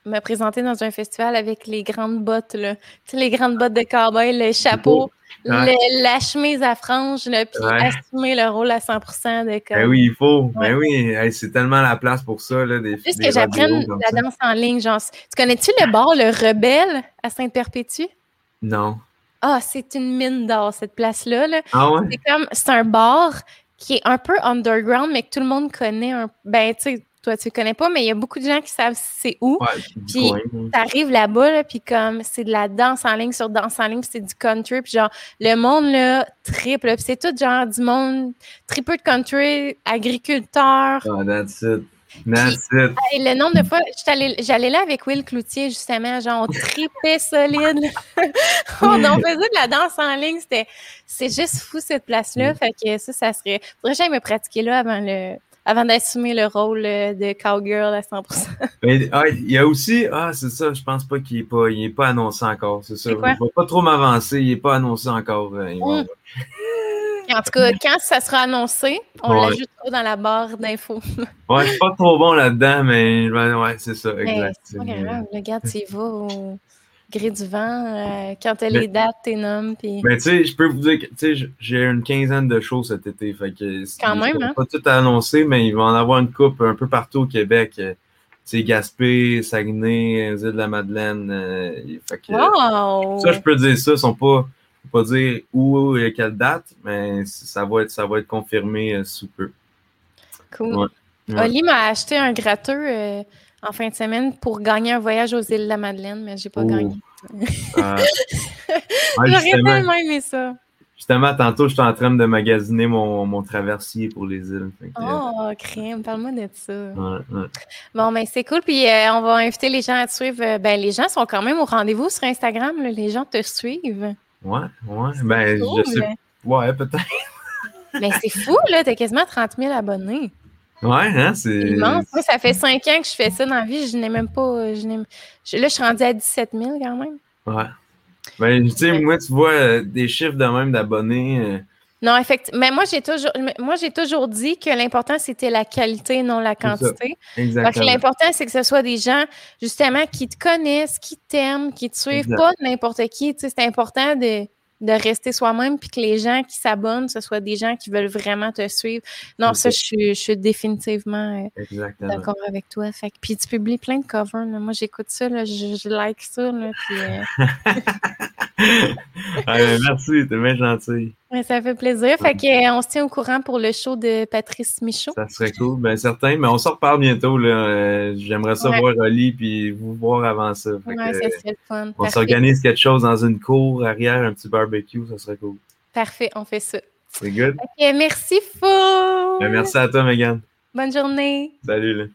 me présenter dans un festival avec les grandes bottes, là. Tu sais, les grandes bottes de cowboy, le chapeau, la chemise à franges, là, puis assumer le rôle à 100% de comme... Ben oui, il faut. Ben oui, c'est tellement la place pour ça, là, des Juste que j'apprenne la danse en ligne, genre... Tu connais-tu le bar Le Rebelle à Sainte-Perpétue? Non. Ah, c'est une mine d'or, cette place-là. Là. Ah ouais? C'est comme... C'est un bar qui est un peu underground, mais que tout le monde connaît. Un... Ben, tu sais, toi, tu connais pas, mais il y a beaucoup de gens qui savent c'est où. Ouais, puis t'arrives là-bas, là, puis comme c'est de la danse en ligne sur danse en ligne, puis c'est du country, puis genre le monde là triple, puis c'est tout genre du monde triple de country, agriculteur. Oh, that's it. That's it. le nombre de fois, j'allais là avec Will Cloutier, justement, genre, on tripait solide. on, faisait de la danse en ligne. C'était, c'est juste fou, cette place-là. Mm. Fait que ça, ça serait. Faudrait que j'aille me pratiquer là avant le, avant d'assumer le rôle euh, de cowgirl à 100%. Ah, il y a aussi, ah, c'est ça, je pense pas qu'il est pas, il est pas annoncé encore, c'est ça. Je vais pas trop m'avancer, il est pas annoncé encore. Euh, hmm. En tout cas, quand ça sera annoncé, on l'ajoutera dans la barre d'infos. ouais, je suis pas trop bon là-dedans, mais ouais, c'est ça, exact. C'est pas grave, regarde, tu y vas gré du vent. Euh, quand tu as les dates, tes noms. Puis... Mais tu sais, je peux vous dire que j'ai une quinzaine de shows cet été. Fait que, quand même, hein? Pas tout annoncé, mais il va en avoir une coupe un peu partout au Québec. Euh, tu sais, Gaspé, Saguenay, île de la Madeleine. Euh, fait que, wow! Ça, je peux dire ça. Ils sont pas, pas dire où et quelle date, mais ça va être, ça va être confirmé sous peu. Cool. Oli m'a acheté un gratteux en fin de semaine pour gagner un voyage aux îles de la Madeleine, mais j'ai pas gagné. J'aurais tellement aimé ça. Justement, tantôt, je suis en train de magasiner mon, mon traversier pour les îles. oh, crème, parle-moi de ça. Ouais, ouais. Bon, ben c'est cool. Puis euh, on va inviter les gens à te suivre. Euh, ben, les gens sont quand même au rendez-vous sur Instagram. Les gens te suivent. Ouais, ouais. Ben, je sais. Ouais, peut-être. Mais c'est fou, là. T'as quasiment 30 000 abonnés. Ouais, hein, c'est. Immense. Moi, ça fait cinq ans que je fais ça dans la vie. Je n'ai même pas. Je là, je suis rendue à 17 000 quand même. Ouais. Ben, tu sais, moi, tu vois euh, des chiffres de même d'abonnés. Euh. Non, effectivement. Mais moi, j'ai toujours, moi, j'ai toujours dit que l'important, c'était la qualité, non la quantité. Exactement. l'important, c'est que ce soit des gens, justement, qui te connaissent, qui t'aiment, qui te suivent, pas n'importe qui. Tu sais, c'est important de de rester soi-même, puis que les gens qui s'abonnent, ce soit des gens qui veulent vraiment te suivre. Non, ça, je suis, je suis définitivement euh, d'accord avec toi. Fait puis tu publies plein de covers. Moi, j'écoute ça, là, je, like ça. Là, puis, euh... merci, t'es bien gentil. Ça fait plaisir. Fait qu'on se tient au courant pour le show de Patrice Michaud. Ça serait cool, bien certain. Mais on s'en reparle bientôt. Euh, j'aimerais ça voir Oli puis vous voir avant ça. Oui, ça serait fun. On s'organise quelque chose dans une cour arrière, un petit barbecue, ça serait cool. Parfait, on fait ça. C'est good. merci, Fou! Ben, merci à toi, Megan. Bonne journée. Salut. Là.